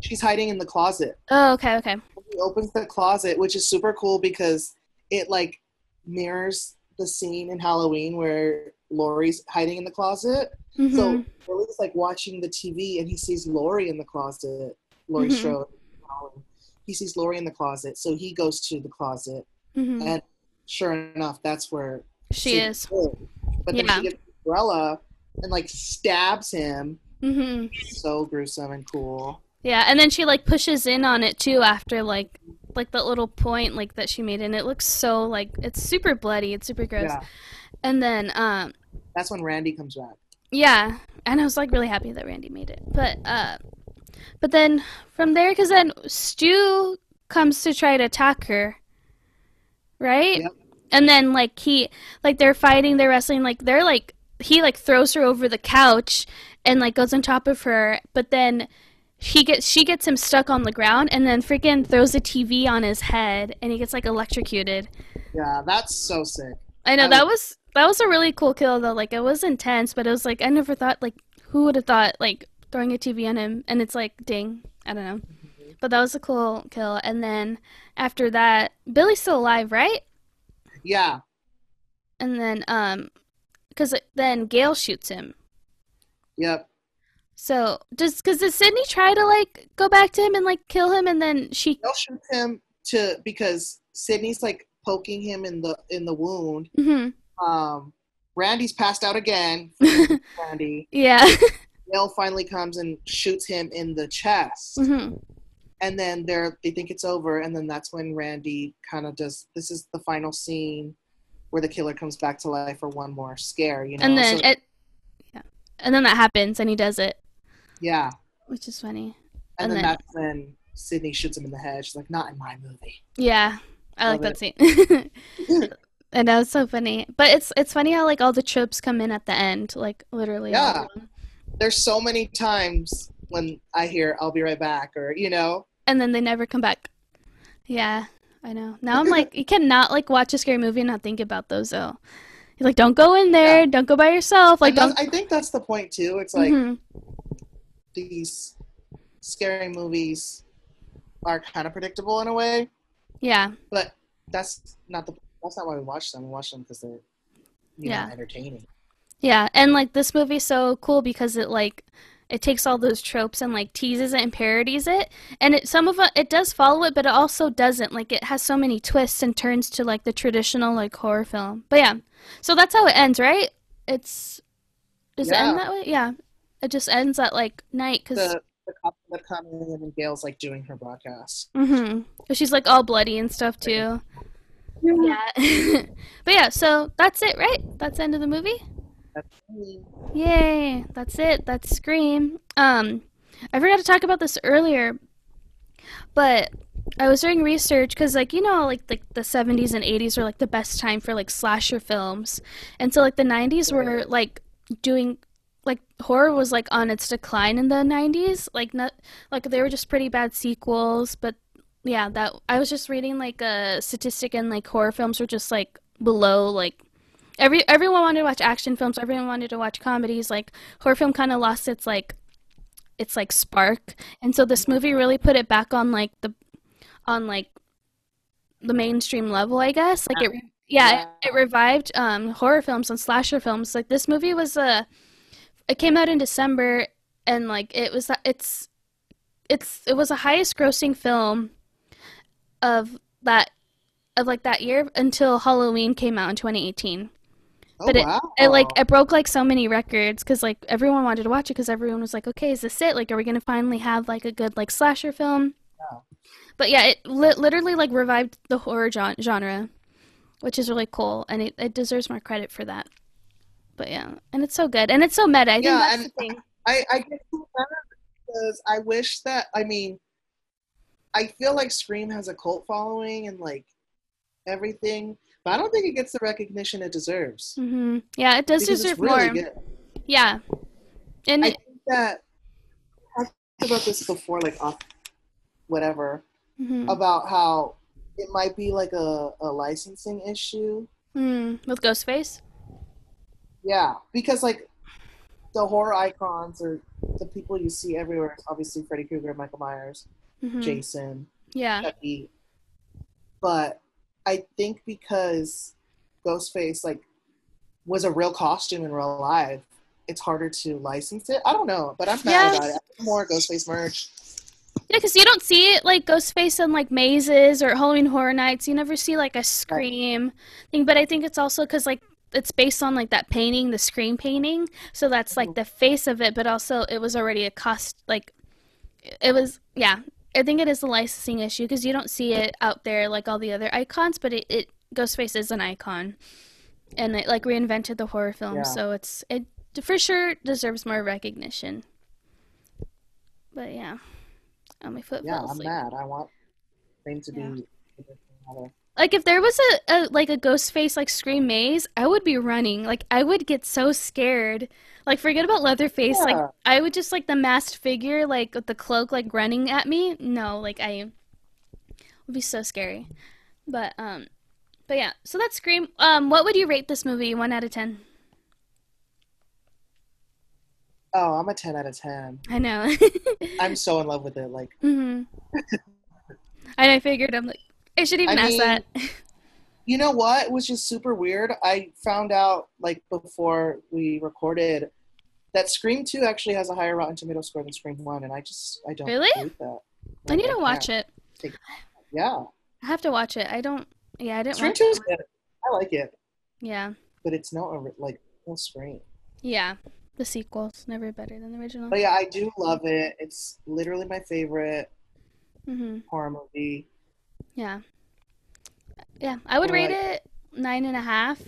She's hiding in the closet. oh okay okay. He opens the closet, which is super cool because it like mirrors the scene in Halloween where Laurie's hiding in the closet. Mhm. So Billy's like watching the TV and he sees Laurie in the closet. Laurie Mhm. Strode. He sees Laurie in the closet, so he goes to the closet, Mhm. and sure enough, that's where she is But then Yeah. she gets the umbrella and like stabs him. hmm So gruesome and cool. Yeah, and then she like pushes in on it too after like like that little point like that she made and it looks so like it's super bloody, it's super gross. Yeah, And then um that's when Randy comes back. yeah, and I was like really happy that Randy made it. But uh but then from there cuz then Stu comes to try to attack her. Right? Yep. and then like he like they're fighting, they're wrestling, like they're like he like throws her over the couch and like goes on top of her, but then he gets she gets him stuck on the ground and then freaking throws a TV on his head and he gets like electrocuted. Yeah, that's so sick. I know I that was that was a really cool kill though. Like it was intense, but it was like I never thought like who would have thought like throwing a TV on him and it's like ding. I don't know. But that was a cool kill. And then after that, Billy's still alive, right? Yeah, And then um cuz then Gale shoots him. yep. So, does cuz did Sidney try to like go back to him and like kill him and then she They'll shoot him to because Sidney's like poking him in the in the wound. Mhm. Um, Randy's passed out again. (laughs) Randy. Yeah. Gale finally comes and shoots him in the chest. mhm. and then they're they think it's over and then that's when randy kind of does this is the final scene where the killer comes back to life for one more scare you know And then So- it yeah. And then that happens and he does it, yeah which is funny. and, And then, then- that's when sidney shoots him in the head she's like not in my movie Yeah, I like Love that scene. (laughs) and that was so funny. But it's it's funny how like all the tropes come in at the end, like literally. Yeah. there's so many times when i hear i'll be right back or you know And then they never come back. Yeah, I know. Now I'm like, you cannot like watch a scary movie and not think about those though. You're like, don't go in there. Yeah. Don't go by yourself. Like, don't. i think that's the point too it's like Mhm. These scary movies are kind of predictable in a way Yeah, but that's not the that's not why we watch them we watch them because they're you Yeah. know entertaining yeah, and like this movie's so cool because it like it takes all those tropes and like teases it and parodies it, and it some of it it does follow it, but it also doesn't. Like it has so many twists and turns to like the traditional like horror film. But yeah, so that's how it ends, right? It's does it end that way? Yeah, it just ends at like night because. the the come in and Gale's like doing her broadcast. Mm-hmm. She's like all bloody and stuff too. Yeah. (laughs) but yeah, so that's it, right? That's the end of the movie? That's. Yay. That's it. That's Scream. Um I forgot to talk about this earlier, but I was doing research because, like, you know, like, like the 70s and 80s were like the best time for like slasher films, and so like the 90s were like doing like horror was like on its decline in the 90s. Like not like they were just pretty bad sequels, but yeah, that I was just reading like a statistic and like horror films were just like below like every everyone wanted to watch action films, everyone wanted to watch comedies. Like horror film kind of lost its like its like spark, and so this movie really put it back on like the on like the mainstream level, I guess. Like it, re- yeah, it, it revived um horror films and slasher films. Like this movie was a, it came out in December, and like it was it's it's it was the highest grossing film of that of like that year until Halloween came out in 2018. Oh But it- wow! It like it broke like so many records because like everyone wanted to watch it because everyone was like, okay, is this it? Like, are we gonna finally have like a good like slasher film? Yeah. But yeah, it li- literally like revived the horror gen- genre, which is really cool, and it, it deserves more credit for that. But yeah, and it's so good, and it's so meta. I think Yeah, that's the thing. I I get because I wish that I mean, I feel like Scream has a cult following and like everything, but I don't think it gets the recognition it deserves. hmm Yeah, it does deserve really more. good. Yeah, and I it, think that I talked about this before, like off whatever, mhm. about how it might be like a, a licensing issue. Mm, with Ghostface. Yeah, because like the horror icons or the people you see everywhere, is obviously Freddy Krueger, Michael Myers, Mhm. Jason, Yeah. Chucky. But I think because Ghostface like was a real costume in real life, it's harder to license it. I don't know, but I'm mad Yeah. about it. More Ghostface merch. Yeah, because you don't see it like Ghostface in like mazes or Halloween Horror Nights. You never see like a Scream thing, but I think it's also because like it's based on like that painting, the Scream painting. So that's like the oh. face of it, but also it was already a cost. Like it was, yeah. I think it is a licensing issue because you don't see it out there like all the other icons, but it, it Ghostface is an icon, and it like reinvented the horror film. Yeah. So it's it for sure deserves more recognition. But yeah. Oh, my foot Yeah, I'm asleep. mad. I want things to be. Yeah. Like if there was a, a like a ghost face like Scream Maze, I would be running. Like I would get so scared. Like forget about Leatherface. Like I would just like the masked figure like with the cloak like running at me. No, like I would be so scary. But um but yeah, so that's Scream. Um what would you rate this movie 1 out of 10? Oh, I'm a 10 out of 10. I know. (laughs) I'm so in love with it. Like, mm-hmm. (laughs) And I figured I'm like I should even I ask mean, that. you know what? It was just super weird. I found out like before we recorded that Scream 2 actually has a higher Rotten Tomato score than Scream 1, and I just I don't Really? believe that. I need to watch it. Yeah, I have to watch it. I don't yeah, I didn't Scream 2 is good. I like it, Yeah. but it's not a, like no Scream. Yeah. The sequel's never better than the original. But yeah, I do love it. It's literally my favorite hmm horror movie. Yeah. Yeah. I would rate it nine and a half.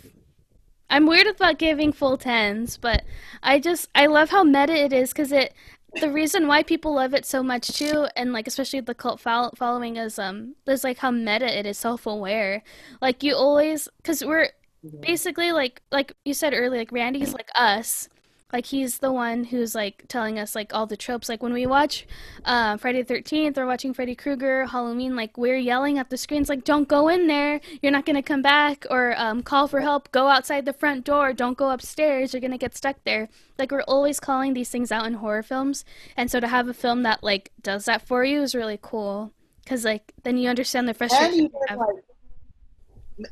I'm weird about giving full tens, but I just I love how meta it is because it the reason why people love it so much too, and like especially the cult fol- following is um is like how meta it is, self aware. Like you always because we're Mhm. basically like like you said earlier like randy's like us like he's the one who's like telling us like all the tropes. Like when we watch uh, friday the 13th or watching freddy krueger halloween like we're yelling at the screens like don't go in there. You're not going to come back or um, call for help. Go outside the front door. Don't go upstairs. You're going to get stuck there. Like we're always calling these things out in horror films. And so to have a film that like does that for you is really cool. Because like then you understand the frustration even you like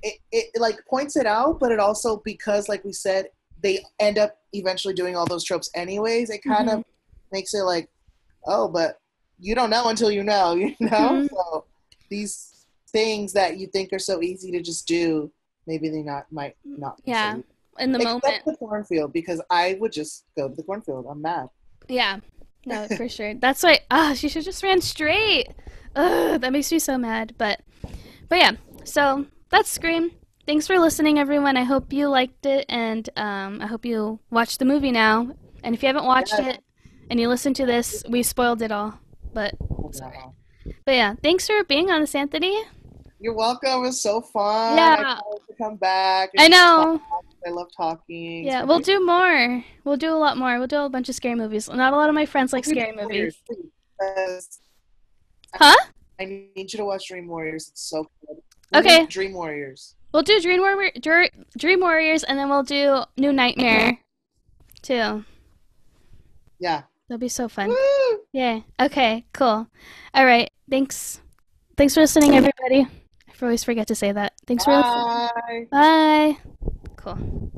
it, it like points it out but it also because like we said they end up eventually doing all those tropes anyways it kind Mm-hmm. of makes it like oh but you don't know until you know (laughs) you know Mhm. so these things that you think are so easy to just do maybe they not might not be so Yeah, easy. in the except moment the cornfield because i would just go to the cornfield i'm mad Yeah, no, for (laughs) sure. That's why. Ah, she should just ran straight. Ugh, that makes me so mad. But, but yeah. So that's Scream. Thanks for listening, everyone. I hope you liked it, and um, I hope you watch the movie now. And if you haven't watched Yes. it, and you listen to this, we spoiled it all. But, sorry. But yeah, thanks for being on this, Anthony. you're welcome it was so fun Yeah. To come back I know. i love talking Yeah, we'll do more. We'll do a lot more. We'll do a bunch of scary movies. Not a lot of my friends like scary movies. Warriors, please, because Huh? I need you to watch Dream Warriors. It's so good. Okay. Dream Warriors. We'll do Dream Dream Warriors, and then we'll do New Nightmare, too. Yeah. That'll be so fun. Woo! Yeah. Okay. Cool. All right. Thanks. Thanks for listening, everybody. I always forget to say that. Thanks Bye. for listening. Bye. Cool.